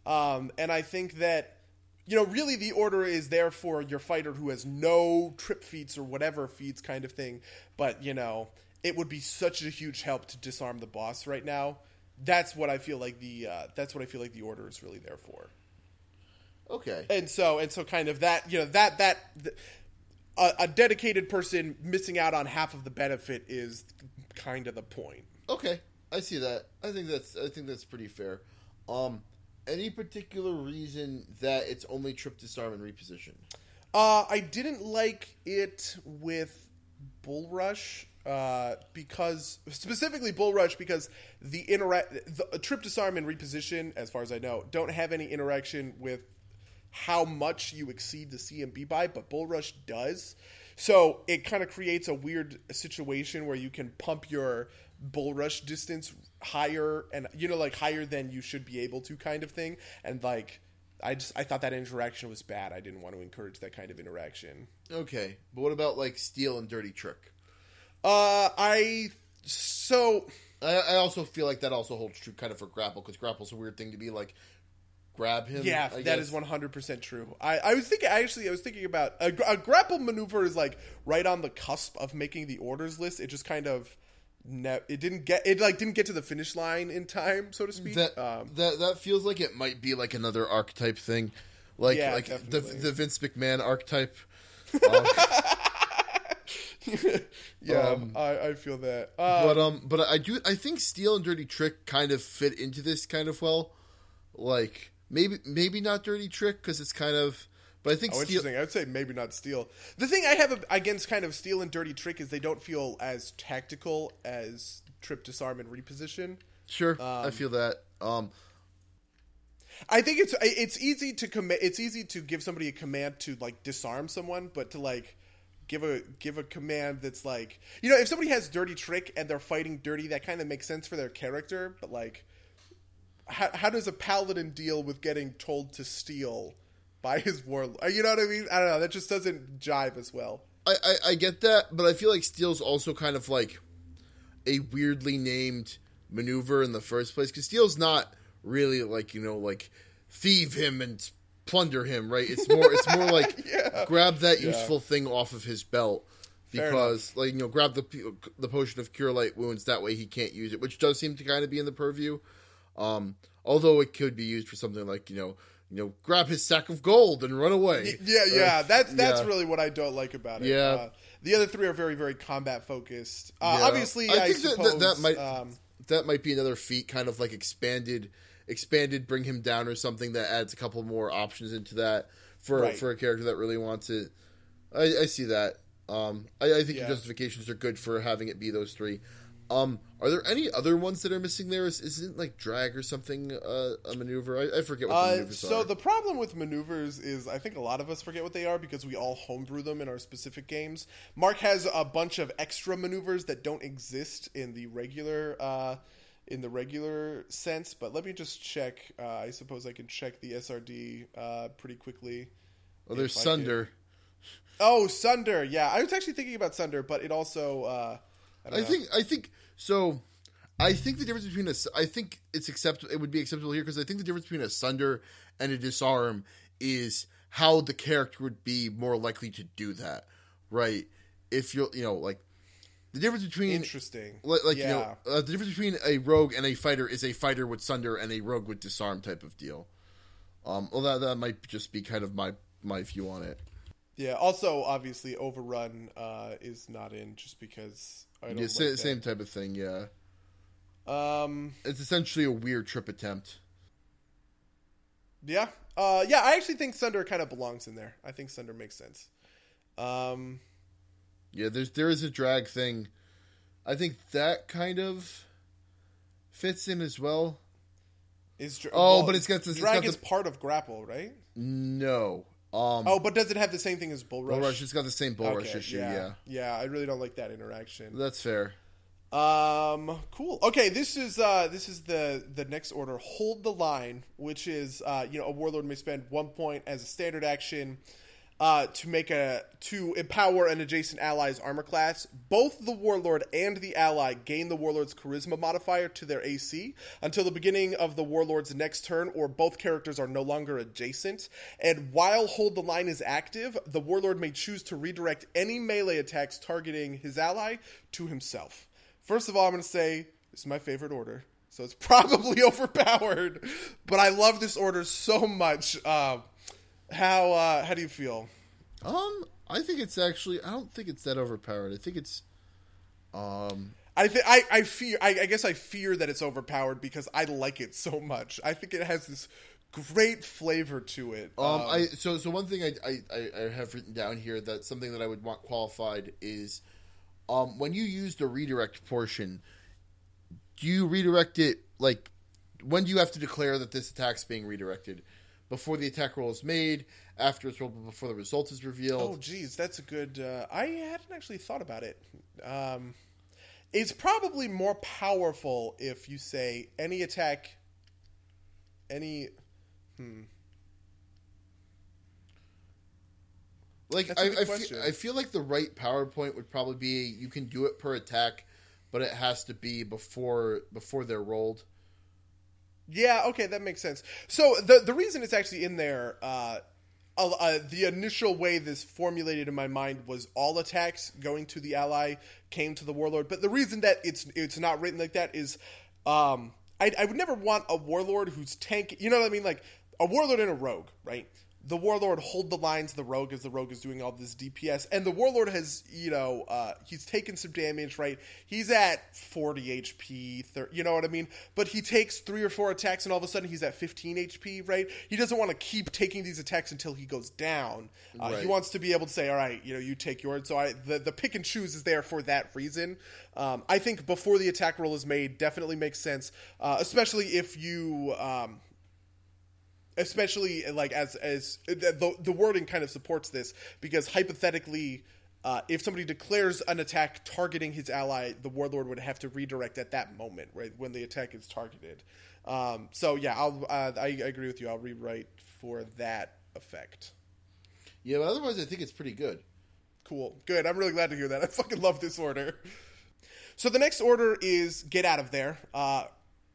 Um, and I think that you know really the order is there for your fighter who has no trip feats or whatever feats kind of thing, but you know it would be such a huge help to disarm the boss right now. That's what I feel like the uh, that's what I feel like the order is really there for Okay. and so and so kind of that you know that that th- a, a dedicated person missing out on half of the benefit is kind of the point Okay, I see that. I think that's I think that's pretty fair. Um, any particular reason that it's only trip disarm and reposition? uh, i didn't like it with bull rush uh, because specifically bull rush because the interact the trip disarm and reposition as far as i know don't have any interaction with how much you exceed the CMB by, but Bull Rush does. So it kind of creates a weird situation where you can pump your Bull Rush distance higher and you know like higher than you should be able to kind of thing. And like I just I thought that interaction was bad. I didn't want to encourage that kind of interaction. Okay, but what about like steal and dirty trick? Uh I so I, I also feel like that also holds true kind of for grapple because grapple's a weird thing to be like grab him. Yeah, I that guess. is one hundred percent true. I, I was thinking actually, I was thinking about a, a grapple maneuver is like right on the cusp of making the orders list. It just kind of ne- it didn't get it like didn't get to the finish line in time, so to speak. that um, that that feels like it might be like another archetype thing, like Yeah, like the definitely. the Vince McMahon archetype. yeah, Um, I, I feel that. Uh, but um, but I do. I think Steal and Dirty Trick kind of fit into this kind of well. Like maybe maybe not Dirty Trick because it's kind of. But I think Oh, Steal. interesting. I'd say maybe not Steal. The thing I have against kind of Steal and Dirty Trick is they don't feel as tactical as Trip, Disarm, and Reposition. Sure, I feel that. Um, I think it's it's easy to commit. It's easy to give somebody a command to like disarm someone, but to like give a give a command that's like you know if somebody has dirty trick and they're fighting dirty, that kind of makes sense for their character. But like, how, how does a paladin deal with getting told to steal by his warlord? Uh, you know what I mean? I don't know. That just doesn't jive as well. I, I I get that, but I feel like steal's also kind of like a weirdly named maneuver in the first place because steal's not really like you know like thieve him and plunder him, right? It's more it's more like Yeah. grab that Yeah. useful thing off of his belt because like you know grab the the potion of cure light wounds that way he can't use it, which does seem to kind of be in the purview. Um, although it could be used for something like you know you know grab his sack of gold and run away. Yeah, yeah. That's that's yeah. really what I don't like about it. Yeah. Uh, the other three are very very combat focused. Uh, Yeah. Obviously, I, think that, suppose that, that might um, that might be another feat, kind of like expanded, expanded, bring him down or something that adds a couple more options into that for Right. for a character that really wants it. I, I see that. Um, I, I think Yeah. your justifications are good for having it be those three. Um, are there any other ones that are missing there? Is, isn't like drag or something uh, a maneuver? I, I forget what the Uh, maneuvers so are. the problem with maneuvers is I think a lot of us forget what they are because we all homebrew them in our specific games. Mark has a bunch of extra maneuvers that don't exist in the regular uh, in the regular sense. But let me just check. Uh, I suppose I can check the SRD uh, pretty quickly. oh, there's Sunder. Oh, Sunder. Yeah, I was actually thinking about Sunder, but it also. I, I think I think so. I think the difference between a I think it's acceptable. It would be acceptable here because I think the difference between a sunder and a disarm is how the character would be more likely to do that, right? If you're, you know, like the difference between interesting. like, like yeah. you know, uh, the difference between a rogue and a fighter is a fighter with sunder and a rogue with disarm type of deal. Um, well, that that might just be kind of my my view on it. Yeah. Also, obviously, Overrun uh, is not in just because I don't Yeah, like sa- that. same type of thing. Yeah, Um. it's essentially a weird trip attempt. Yeah. Uh. Yeah. I actually think Sunder kind of belongs in there. I think Sunder makes sense. Um. Yeah, there's there is a drag thing. I think that kind of fits in as well. Is dra- Oh, but it's got this- it's drag got the- is part of grapple, right? No. Um Oh, but does it have the same thing as bull rush? Bull Rush it's got the same Bull Rush issue, yeah. yeah. Yeah. I really don't like that interaction. That's fair. Um, cool. Okay, this is uh, this is the the next order. Hold the line, which is uh, you know a warlord may spend one point as a standard action uh, to make a to empower an adjacent ally's armor class. Both the warlord and the ally gain the warlord's charisma modifier to their AC until the beginning of the warlord's next turn, or both characters are no longer adjacent. And while hold the line is active, the warlord may choose to redirect any melee attacks targeting his ally to himself. First of all, I'm going to say this is my favorite order, so it's probably overpowered. But I love this order so much. Uh, how uh, how do you feel? Um I think it's actually I don't think it's that overpowered. I think it's um I think I I fear I, I guess I fear that it's overpowered because I like it so much. I think it has this great flavor to it. um I so so one thing I, I I I have written down here that something that I would want qualified is um when you use the redirect portion do you redirect it like when do you have to declare that this attack's being redirected before the attack roll is made after it's rolled before the result is revealed Oh, geez, that's a good. Uh, I hadn't actually thought about it. Um, it's probably more powerful if you say any attack, any. Hmm. Like I, I, feel, I feel like the right PowerPoint would probably be you can do it per attack, but it has to be before before they're rolled. Yeah, okay, that makes sense. So the the reason it's actually in there, uh, uh, the initial way this formulated in my mind was all attacks going to the ally came to the warlord. But the reason that it's it's not written like that is, um, I, I would never want a warlord who's tank. You know what I mean? Like a warlord and a rogue, right? The warlord hold the lines of the rogue as the rogue is doing all this DPS, and the warlord has you know uh, he's taken some damage, right? He's at 40 HP, 30, you know what I mean? But he takes three or four attacks, and all of a sudden he's at 15 HP, right? He doesn't want to keep taking these attacks until he goes down. Uh, He wants to be able to say, all right, you know, you take yours. So I the the pick and choose is there for that reason. Um, I think before the attack roll is made, definitely makes sense, uh, especially if you. Um, especially like as as the, the wording kind of supports this because hypothetically uh, if somebody declares an attack targeting his ally the warlord would have to redirect at that moment right when the attack is targeted um, so yeah I'll, uh, I, I agree with you i'll rewrite for that effect Yeah, but otherwise, I think it's pretty good. Cool. Good. I'm really glad to hear that. I fucking love this order. So the next order is get out of there. Uh,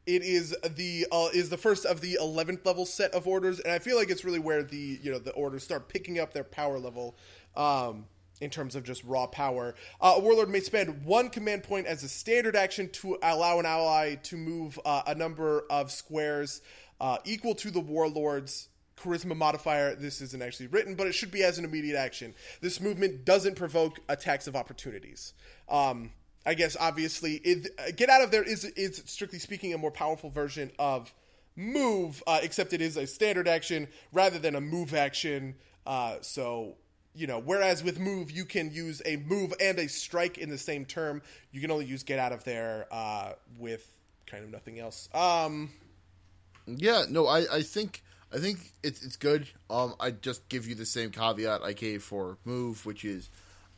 it is the uh, is the first of the 11th level set of orders, and I feel like it's really where the you know the orders start picking up their power level. Um, in terms of just raw power, uh, a warlord may spend one command point as a standard action to allow an ally to move uh, a number of squares uh, equal to the warlord's charisma modifier. This isn't actually written, but it should be as an immediate action. This movement doesn't provoke attacks of opportunities. Um, I guess obviously, it, uh, get out of there is is strictly speaking a more powerful version of move, uh, except it is a standard action rather than a move action. Uh, so you know, whereas with move you can use a move and a strike in the same term, you can only use get out of there uh, with kind of nothing else. Um, Yeah, no, I, I think I think it's it's good. Um, I just give you the same caveat I gave for move, which is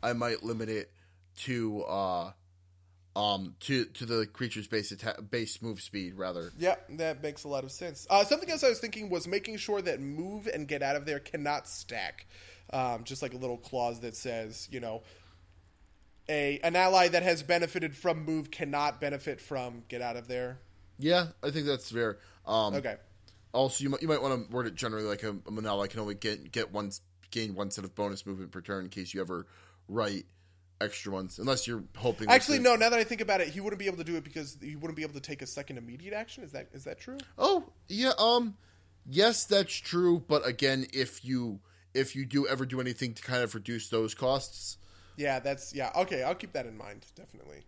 I might limit it to uh, um, to to the creature's base attack, base move speed rather. Yeah, that makes a lot of sense. Uh, something else I was thinking was making sure that move and get out of there cannot stack. Um, just like a little clause that says, you know, a an ally that has benefited from move cannot benefit from get out of there. Yeah, I think that's fair. Um, Okay. Also, you might you might want to word it generally like a, a Manala can only get get one gain one set of bonus movement per turn in case you ever write extra ones, unless you're hoping. Actually, no. Now that I think about it, he wouldn't be able to do it because he wouldn't be able to take a second immediate action. Is that is that true? Oh yeah, um, yes, that's true. But again, if you if you do ever do anything to kind of reduce those costs, Yeah, that's yeah. Okay, I'll keep that in mind definitely.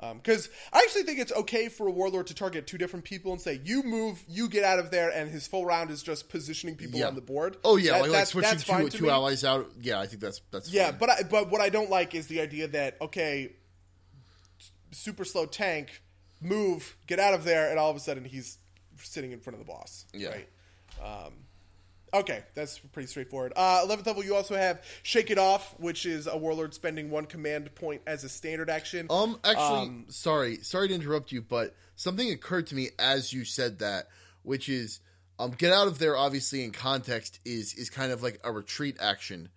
Because I actually think it's okay for a warlord to target two different people and say, "You move, you get out of there," and his full round is just positioning people yeah. on the board. Oh yeah, That- like, like that's- switching two, two allies out. Yeah, I think that's that's fine. Yeah, fine. but I, but what I don't like is the idea that okay, super slow tank, move, get out of there, and all of a sudden he's sitting in front of the boss. Yeah. Right. Um, okay, that's pretty straightforward. Uh, 11th level, you also have Shake It Off, which is a warlord spending one command point as a standard action. Um, actually, Um, sorry, sorry to interrupt you, but something occurred to me as you said that, which is, um, get out of there. Obviously, in context, is is kind of like a retreat action.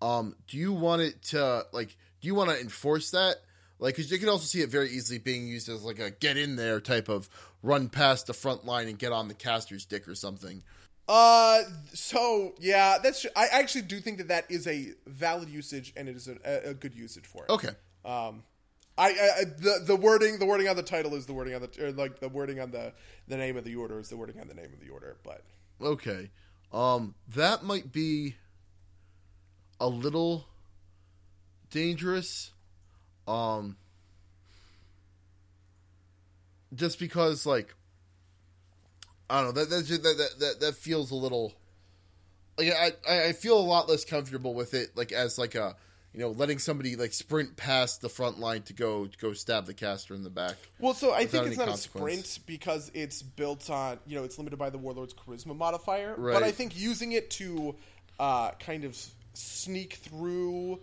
Um, do you want it to like? Do you want to enforce that? Like, because you can also see it very easily being used as like a get in there type of run past the front line and get on the caster's dick or something. Uh, so yeah, that's. I actually do think that that is a valid usage, and it is a, a good usage for it. Okay. Um, I, I the the wording the wording on the title is the wording on the or like the wording on the the name of the order is the wording on the name of the order. But Okay. Um, that might be a little dangerous. Um, just because, like, I don't know that that that that that, feels a little. Like I, I feel a lot less comfortable with it, like as like a you know letting somebody like sprint past the front line to go to go stab the caster in the back. well, so I think it's not a sprint because it's built on you know it's limited by the warlord's charisma modifier. But I think using it to uh, kind of sneak through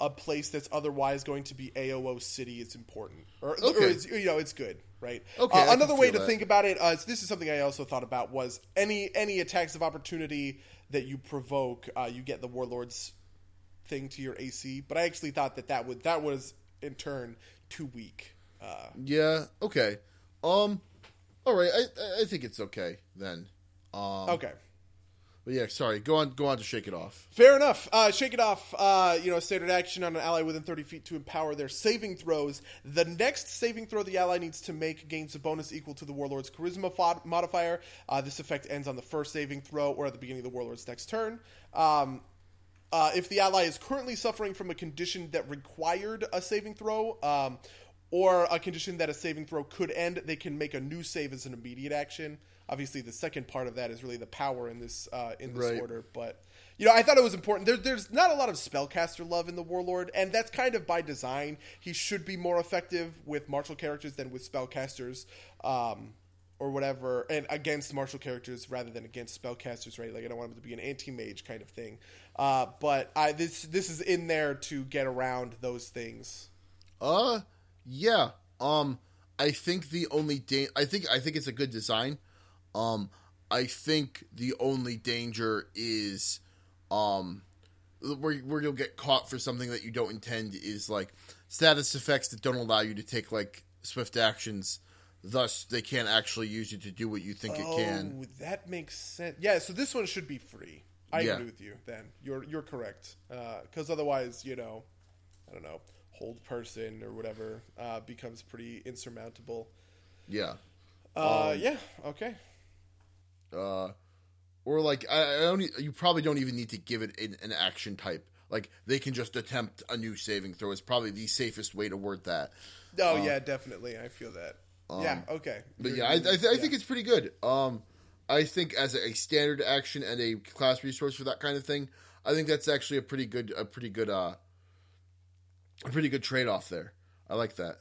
a place that's otherwise going to be AOO city is important, or, or Okay. it's, you know it's good, right? Okay, Uh, another way to that. think about it, uh, this is something I also thought about was any any attacks of opportunity that you provoke, uh, you get the warlord's thing to your AC. But I actually thought that that would that was in turn too weak. Uh, Yeah. Okay. Um. All right. I I- I think it's okay then. Um. okay, but yeah, sorry. Go on, go on to shake it off. Fair enough. Uh, shake it off. Uh, you know, standard action on an ally within 30 feet to empower their saving throws. The next saving throw the ally needs to make gains a bonus equal to the warlord's charisma fod- modifier. Uh, this effect ends on the first saving throw or at the beginning of the warlord's next turn. Um, uh, if the ally is currently suffering from a condition that required a saving throw, um, or a condition that a saving throw could end, they can make a new save as an immediate action. Obviously, the second part of that is really the power in this uh, in this Right. order. But you know, I thought it was important. There, there's not a lot of spellcaster love in the warlord, and that's kind of by design. He should be more effective with martial characters than with spellcasters. Um, or whatever, and against martial characters rather than against spellcasters, right? Like I don't want him to be an anti-mage kind of thing. Uh, but I this this is in there to get around those things. Uh, yeah. Um, I think the only da- I think I think it's a good design. Um, I think the only danger is, um, where where you'll get caught for something that you don't intend is like status effects that don't allow you to take like swift actions. Thus, they can't actually use you to do what you think it can. Oh, that makes sense. Yeah, so this one should be free. I Yeah. agree with you. Then you're you're correct. Because otherwise, you know, I don't know, hold person or whatever uh, becomes pretty insurmountable. Yeah. Uh, yeah. Okay. Uh, or like I, I don't. You probably don't even need to give it an, an action type. Like they can just attempt a new saving throw. Is probably the safest way to word that. Oh yeah, definitely. I feel that. yeah. Okay. Um, But You're- yeah, I, I, th- I think it's pretty good. Um, I think as a, a standard action and a class resource for that kind of thing, I think that's actually a pretty good, a pretty good, uh, a pretty good trade off there. I like that.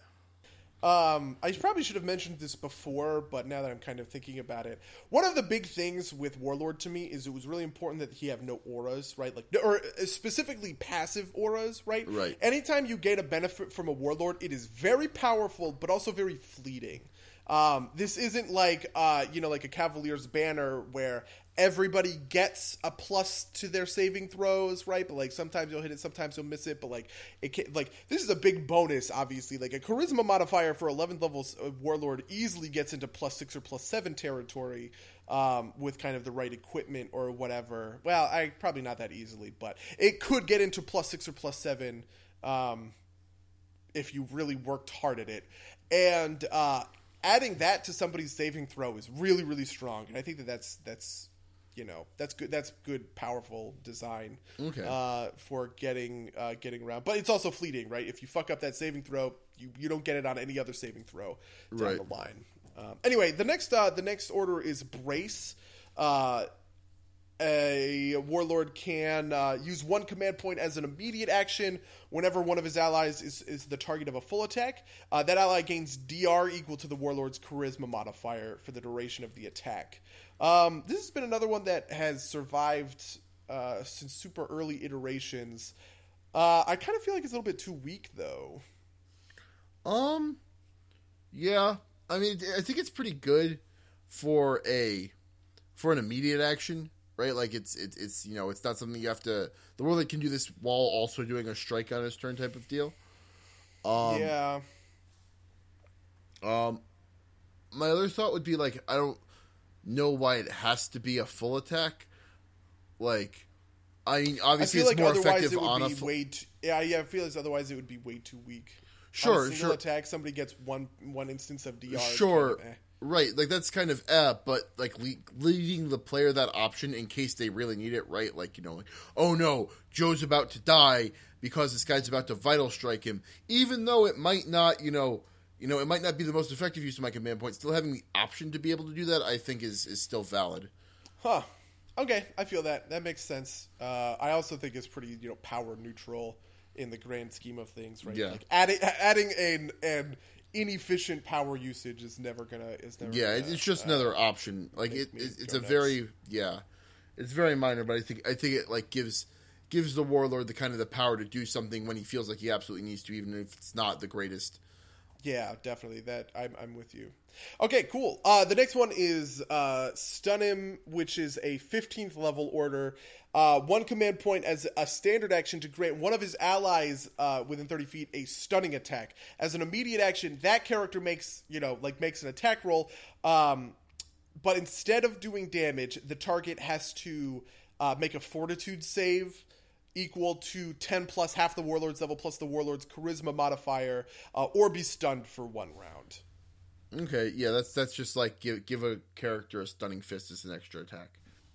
Um, I probably should have mentioned this before, but now that I'm kind of thinking about it, one of the big things with Warlord to me is it was really important that he have no auras, right? Like, or uh, specifically passive auras, right? Right. Anytime you gain a benefit from a Warlord, it is very powerful, but also very fleeting. Um, this isn't like, uh, you know, like a Cavalier's banner where everybody gets a plus to their saving throws, right? But like sometimes you'll hit it, sometimes you'll miss it. But like it can, like this is a big bonus, obviously. Like a charisma modifier for 11th level uh, warlord easily gets into plus six or plus seven territory um, with kind of the right equipment or whatever. Well, I probably not that easily, but it could get into plus six or plus seven. Um, if you really worked hard at it. And uh, adding that to somebody's saving throw is really, really strong. And I think that that's that's you know that's good. That's good, powerful design Okay. uh, for getting uh, getting around. But it's also fleeting, right? If you fuck up that saving throw, you, you don't get it on any other saving throw down Right. the line. Um, anyway, the next uh, the next order is brace. A warlord can uh, use one command point as an immediate action whenever one of his allies is, is the target of a full attack. Uh, that ally gains DR equal to the warlord's charisma modifier for the duration of the attack. Um, this has been another one that has survived uh, since super early iterations. Uh, I kind of feel like it's a little bit too weak, though. Um, yeah. I mean, I think it's pretty good for a for an immediate action, right? Like it's it's it's you know it's not something you have to. The world that can do this while also doing a strike on his turn type of deal. Um, yeah. Um, my other thought would be like I don't know why it has to be a full attack. Like, I mean, I obviously feel it's like more effective it would on a full. way too, yeah yeah. I feel as otherwise it would be way too weak. On Sure, a single sure. attack, somebody gets one one instance of DR. Sure, kind of eh. Right? Like that's kind of eh, but like le- leaving the player that option in case they really need it, right? Like you know, like oh no, Joe's about to die because this guy's about to vital strike him, even though it might not, you know. You know, it might not be the most effective use of my command point. Still having the option to be able to do that, I think, is is still valid. Huh. Okay, I feel that. That makes sense. Uh, I also think it's pretty, you know, power neutral in the grand scheme of things, right? Yeah. Like adding adding an an inefficient power usage is never gonna is never. Yeah, gonna, it's just uh, another option. Like it, it's, it's a nuts. very yeah, it's very minor, but I think I think it like gives gives the warlord the kind of the power to do something when he feels like he absolutely needs to, even if it's not the greatest. Yeah, definitely. That I'm, I'm with you. Okay, cool. Uh, the next one is uh, stun him, which is a 15th level order. Uh, one command point as a standard action to grant one of his allies uh, within 30 feet a stunning attack. As an immediate action, that character makes you know like makes an attack roll. Um, but instead of doing damage, the target has to uh, make a Fortitude save equal to 10 plus half the warlord's level plus the warlord's charisma modifier uh, or be stunned for one round Okay, yeah, that's that's just like give give a character a stunning fist as an extra attack.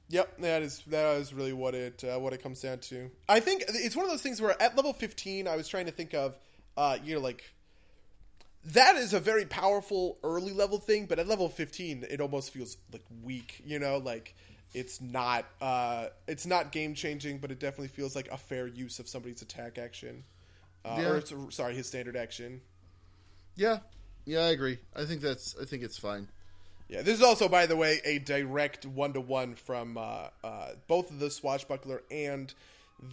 Yep, that is that is really what it uh, what it comes down to. I think it's one of those things where at level fifteen, I was trying to think of, uh, you know, like that is a very powerful early level thing, but at level fifteen, it almost feels like weak. You know, like it's not uh, it's not game changing, but it definitely feels like a fair use of somebody's attack action, uh, Yeah. or sorry, his standard action. Yeah, yeah, I agree. I think that's I think it's fine. Yeah, this is also, by the way, a direct one to one from uh, uh, both of the swashbuckler and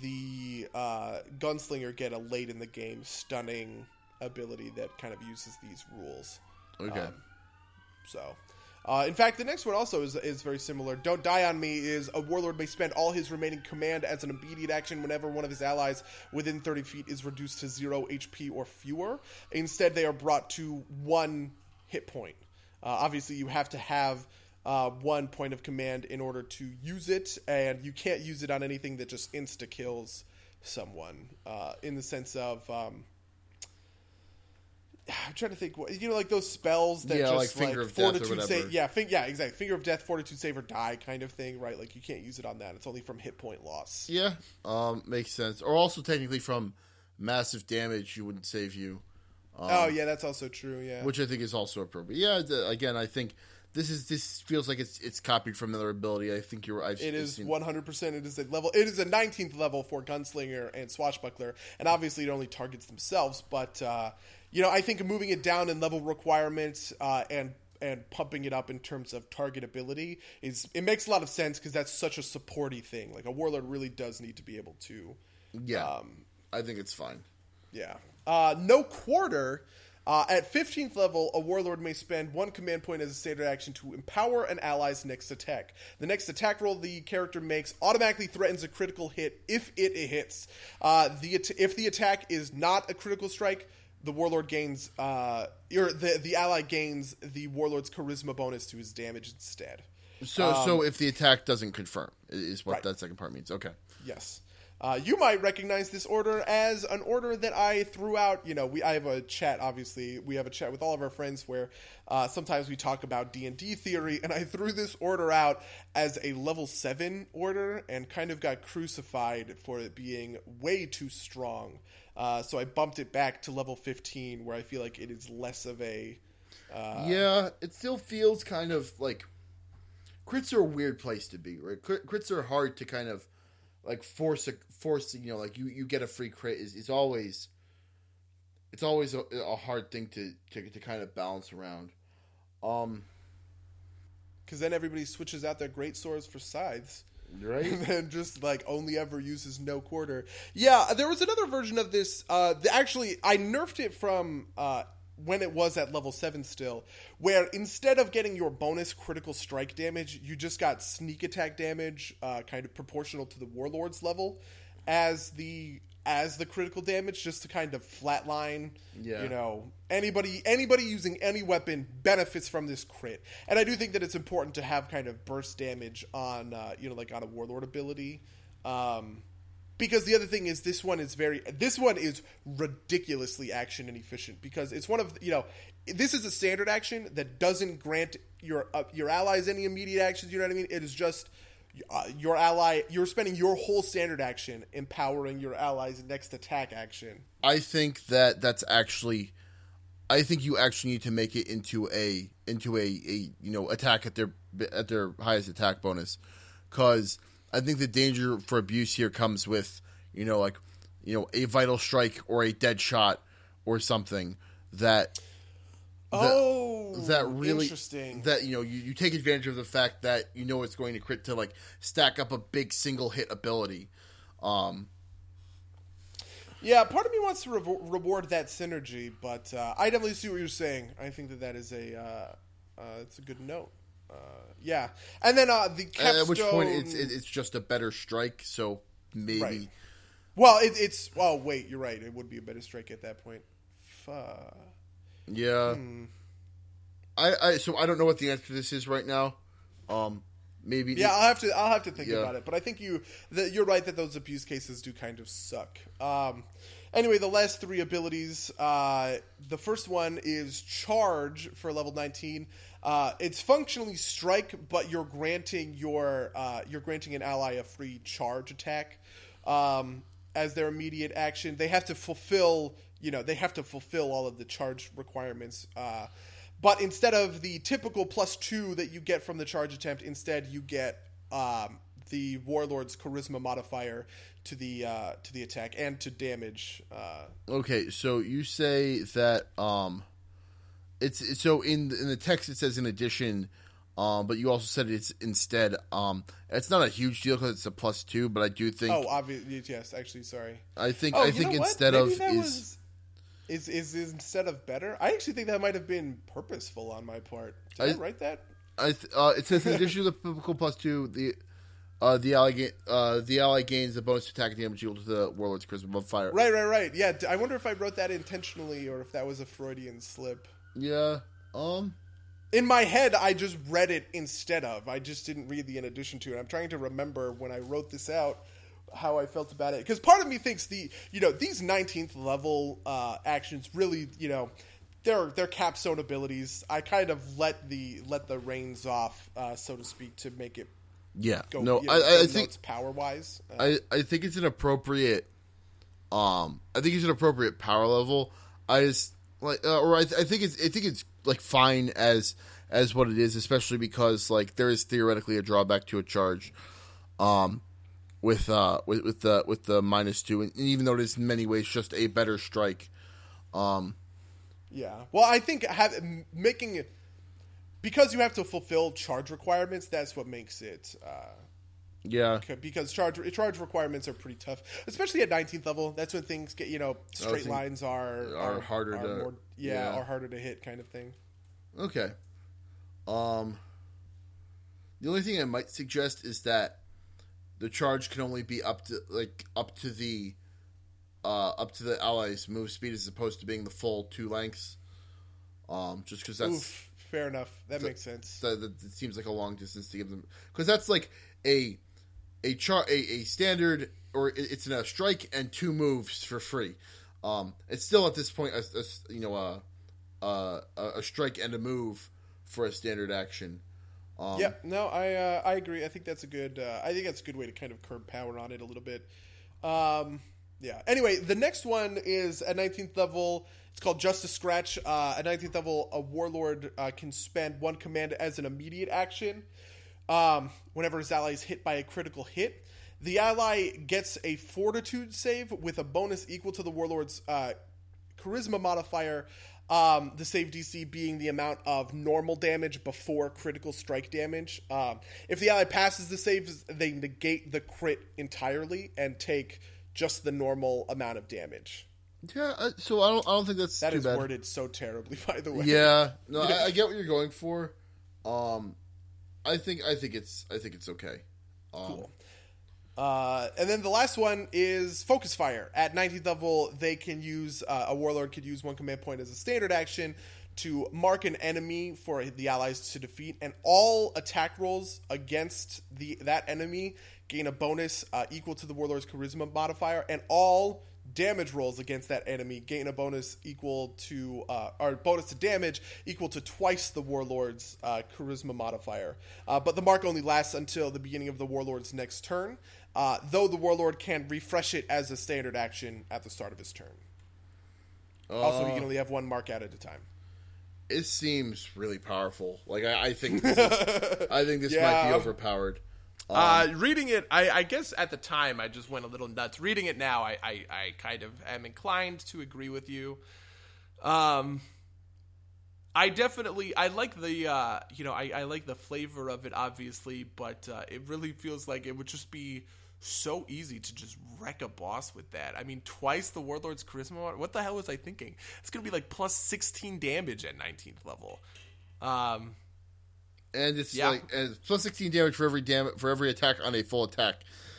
the uh, gunslinger get a late in the game stunning ability that kind of uses these rules. Okay. Um, So, uh, in fact, the next one also is, is very similar. Don't Die on Me is a warlord may spend all his remaining command as an immediate action whenever one of his allies within 30 feet is reduced to zero HP or fewer. Instead, they are brought to one hit point. Uh, obviously, you have to have uh, one point of command in order to use it, and you can't use it on anything that just insta kills someone. Uh, in the sense of. Um, I'm trying to think. what- You know, like those spells that Yeah, just like Finger like of Death or fortitude whatever. save. Yeah, fin- yeah, exactly. Finger of death, fortitude save, or die kind of thing, right? Like you can't use it on that. It's only from hit point loss. Yeah, um, makes sense. Or also technically from massive damage, you wouldn't save you, oh yeah, that's also true. Yeah, which I think is also appropriate. Yeah, the, again, I think this is this feels like it's it's copied from another ability. I think you're. I've, It is one hundred percent. It is a level. It is a nineteenth level for gunslinger and swashbuckler, and obviously it only targets themselves. But uh, you know, I think moving it down in level requirements uh, and and pumping it up in terms of target ability is it makes a lot of sense because that's such a supporty thing. Like a warlord really does need to be able to. Yeah, um, I think it's fine. Yeah. Uh, no quarter. Uh, at 15th level, a warlord may spend one command point as a standard action to empower an ally's next attack. The next attack roll the character makes automatically threatens a critical hit if it hits. Uh, the at- if the attack is not a critical strike, the warlord gains uh, or the the ally gains the warlord's charisma bonus to his damage instead. So so if the attack doesn't confirm, is what Um, Right. that second part means. Okay. Yes. Uh, you might recognize this order as an order that I threw out. You know, we I have a chat. Obviously, we have a chat with all of our friends where uh, sometimes we talk about D and D theory, and I threw this order out as a level seven order, and kind of got crucified for it being way too strong. Uh, so I bumped it back to level fifteen, where I feel like it is less of a yeah, it still feels kind of like crits are a weird place to be. Right, crits are hard to kind of like force a force. You know, like you you get a free crit is it's always it's always a, a hard thing to, to to kind of balance around. Um, because then everybody switches out their great swords for scythes. right? and then just like only ever uses no quarter. Yeah, there was another version of this. Uh, the, actually, I nerfed it from uh, when it was at level seven still, where instead of getting your bonus critical strike damage, you just got sneak attack damage, uh, kind of proportional to the warlord's level, as the as the critical damage, just to kind of flatline. Yeah. you know anybody anybody using any weapon benefits from this crit and i do think that it's important to have kind of burst damage on uh, you know like on a warlord ability um, because the other thing is this one is very this one is ridiculously action inefficient because it's one of you know this is a standard action that doesn't grant your uh, your allies any immediate actions you know what i mean it is just uh, your ally you're spending your whole standard action empowering your allies next attack action I think that that's actually. I think you actually need to make it into a into a, a you know attack at their at their highest attack bonus, because I think the danger for abuse here comes with you know like you know a vital strike or a dead shot or something that oh that really interesting that you know you, you take advantage of the fact that you know it's going to crit to like stack up a big single hit ability. Um, Yeah, part of me wants to revo- reward that synergy, but uh, I definitely see what you're saying. I think that that is a uh, uh, it's a good note. Uh, yeah, and then uh, the capstone. at which point it's it's just a better strike. So maybe Right. well, it, it's oh wait, you're right. It would be a better strike at that point. Fuck. Yeah. Hmm. I, I so I don't know what the answer to this is right now. Um, maybe Yeah, I'll have to. I'll have to think Yeah. about it. But I think you. That you're right that those abuse cases do kind of suck. Um, anyway, the last three abilities. Uh, the first one is charge for level 19. Uh, it's functionally strike, but you're granting your uh, you're granting an ally a free charge attack um, as their immediate action. They have to fulfill. You know, they have to fulfill all of the charge requirements. Uh, but instead of the typical plus two that you get from the charge attempt, instead you get um, the warlord's charisma modifier to the uh, to the attack and to damage. Uh, Okay, so you say that um, it's so in in the text it says in addition, um, but you also said it's instead. Um, it's not a huge deal because it's a plus two, but I do think oh, obviously, yes. Actually, sorry. I think Oh, I think instead of is was- is is is instead of better. I actually think that might have been purposeful on my part. Did I, I- write that? I th- uh, it says in addition to the typical plus two, the uh, the ally ga- uh, the ally gains a bonus attack damage equal to the warlord's charisma modifier. Right, right, right. Yeah, I wonder if I wrote that intentionally or if that was a Freudian slip. Yeah. Um. in my head i just read it instead of i just didn't read the in addition to and i'm trying to remember when i wrote this out how i felt about it because part of me thinks the you know these 19th level uh, actions really you know they're they're capstone abilities i kind of let the let the reins off uh, so to speak to make it Yeah. go no, you know, I, I think nuts power-wise uh, I, I think it's an appropriate um I think it's an appropriate power level. I just like uh, or I, th- I think it's I think it's like fine as as what it is, especially because like there is theoretically a drawback to a charge, um, with uh with with the with the minus two, and even though it is in many ways just a better strike. Um, yeah. Well, I think have, making it because you have to fulfill charge requirements. That's what makes it. Uh, Yeah, because charge charge requirements are pretty tough, especially at 19th level. That's when things get you know straight lines are are harder to- more, yeah, yeah. are harder to hit kind of thing. Okay. Um the only thing I might suggest is that the charge can only be up to like up to the uh up to the allies move speed as opposed to being the full two lengths. Um just cuz that's Oof, fair enough. That makes sense. that, that it seems like a long distance to give them cuz that's like a a char a, a standard or it's in a strike and two moves for free. Um it's still at this point a, a- you know a a, a strike and a move for a standard action. Um, yeah, no, I uh, I agree. I think that's a good. Uh, I think that's a good way to kind of curb power on it a little bit. Um, yeah. Anyway, the next one is at 19th level. It's called Justice Scratch. Uh, at 19th level, a warlord uh, can spend one command as an immediate action. Um, whenever his ally is hit by a critical hit, the ally gets a Fortitude save with a bonus equal to the warlord's uh, charisma modifier. Um, the save DC being the amount of normal damage before critical strike damage. Um, if the ally passes the saves, they negate the crit entirely and take just the normal amount of damage. Yeah, so I don't. I don't think that's That too is bad. worded so terribly, by the way. Yeah, no, I, I get what you're going for. Um, I think I think it's I think it's okay. Um, Cool. Uh, and then the last one is Focus Fire. At 19th level, they can use uh, a warlord could use one command point as a standard action to mark an enemy for the allies to defeat, and all attack rolls against the that enemy gain a bonus uh, equal to the warlord's charisma modifier, and all damage rolls against that enemy gain a bonus equal to uh, or bonus to damage equal to twice the warlord's uh, charisma modifier. Uh, but the mark only lasts until the beginning of the warlord's next turn, uh, though the warlord can refresh it as a standard action at the start of his turn. Also, he can only have one mark out at a time. it seems really powerful. Like I, I think this is, I think this might be overpowered. Uh, reading it, I, I guess at the time I just went a little nuts. Reading it now, I, I, I kind of am inclined to agree with you. Um, I definitely I like the uh, you know I, I like the flavor of it obviously, but uh, it really feels like it would just be so easy to just wreck a boss with that. I mean, twice the warlord's charisma. What the hell was I thinking? It's gonna be like plus sixteen damage at nineteenth level. Um, And it's Yeah. like and it's plus sixteen damage for every damage for every attack on a full attack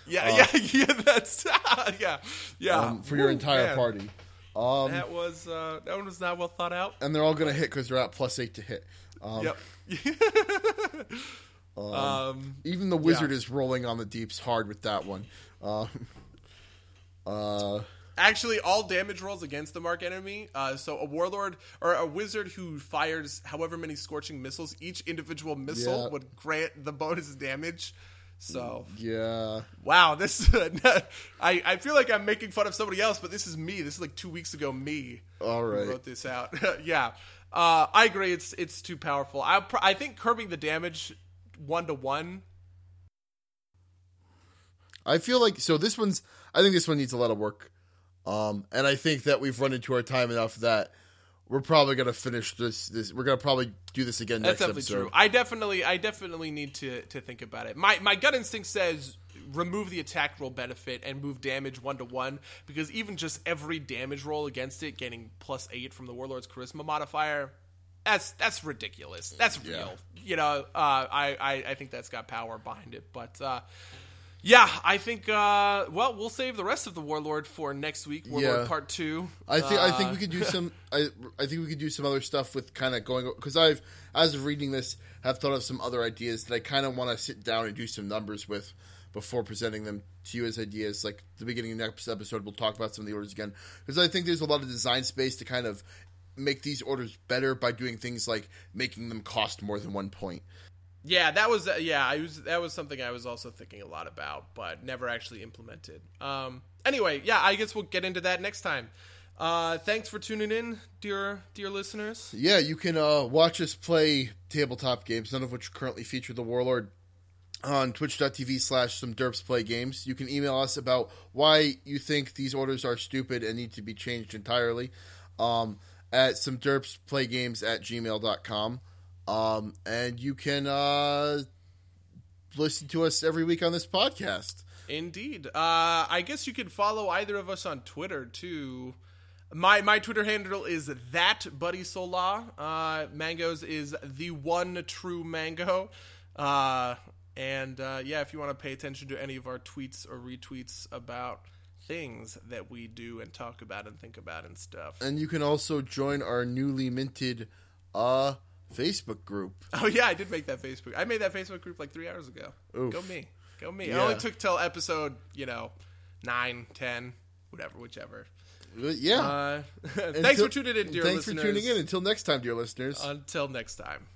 yeah, yeah, yeah. That's yeah, yeah. um, for your entire man. party. Um, That was uh, that one was not well thought out. and they're all going to hit because they're at plus eight to hit. Um, Yep. Um, Even the wizard is rolling on the deeps hard with that one. Um, uh, Actually, all damage rolls against the mark enemy. Uh, so a warlord or a wizard who fires however many scorching missiles, each individual missile Yeah. would grant the bonus damage. So yeah. wow, this I I feel like I'm making fun of somebody else, but this is me. This is like two weeks ago. Me All right. wrote this out. yeah, uh, I agree. It's it's too powerful. I I think curbing the damage one to one. I feel like so this one's I think this one needs a lot of work. Um and I think that we've run into our time enough that we're probably gonna finish this this we're gonna probably do this again That's definitely episode. true. I definitely, I definitely need to to think about it. My my gut instinct says remove the attack roll benefit and move damage one to one because even just every damage roll against it getting plus eight from the warlord's charisma modifier. That's that's ridiculous. That's real. Yeah. You know, uh, I, I I think that's got power behind it. But uh, yeah, I think. Uh, well, we'll save the rest of the warlord for next week. Warlord Yeah. Part Two. I think I think Uh, we could do some I I think we could do some other stuff with kind of going because I've as of reading this have thought of some other ideas that I kind of want to sit down and do some numbers with before presenting them to you as ideas. Like the beginning of next episode, we'll talk about some of the orders again because I think there's a lot of design space to kind of make these orders better by doing things like making them cost more than one point. Yeah, that was uh, yeah, I was that was something I was also thinking a lot about, but never actually implemented. Um, anyway, yeah, I guess we'll get into that next time. Uh, thanks for tuning in, dear dear listeners. Yeah, you can uh, watch us play tabletop games, none of which currently feature the Warlord, on twitch.tv slash some derps play games. You can email us about why you think these orders are stupid and need to be changed entirely um, at some derps play games at gmail.com. Um, and you can uh, listen to us every week on this podcast. Indeed. Uh, I guess you can follow either of us on Twitter too. My my Twitter handle is that buddy sola. Uh, Mangoes is the one true mango. Uh, and uh, yeah, if you want to pay attention to any of our tweets or retweets about things that we do and talk about and think about and stuff. And you can also join our newly minted uh, Facebook group. Oh yeah, I did make that Facebook. I made that Facebook group like three hours ago. Oof. Go me. Go me. It only took till episode, you know, nine, ten, whatever, whichever. Yeah. Uh, thanks Until- for tuning in, dear Thanks listeners. for tuning in. Until next time, dear listeners. Until next time.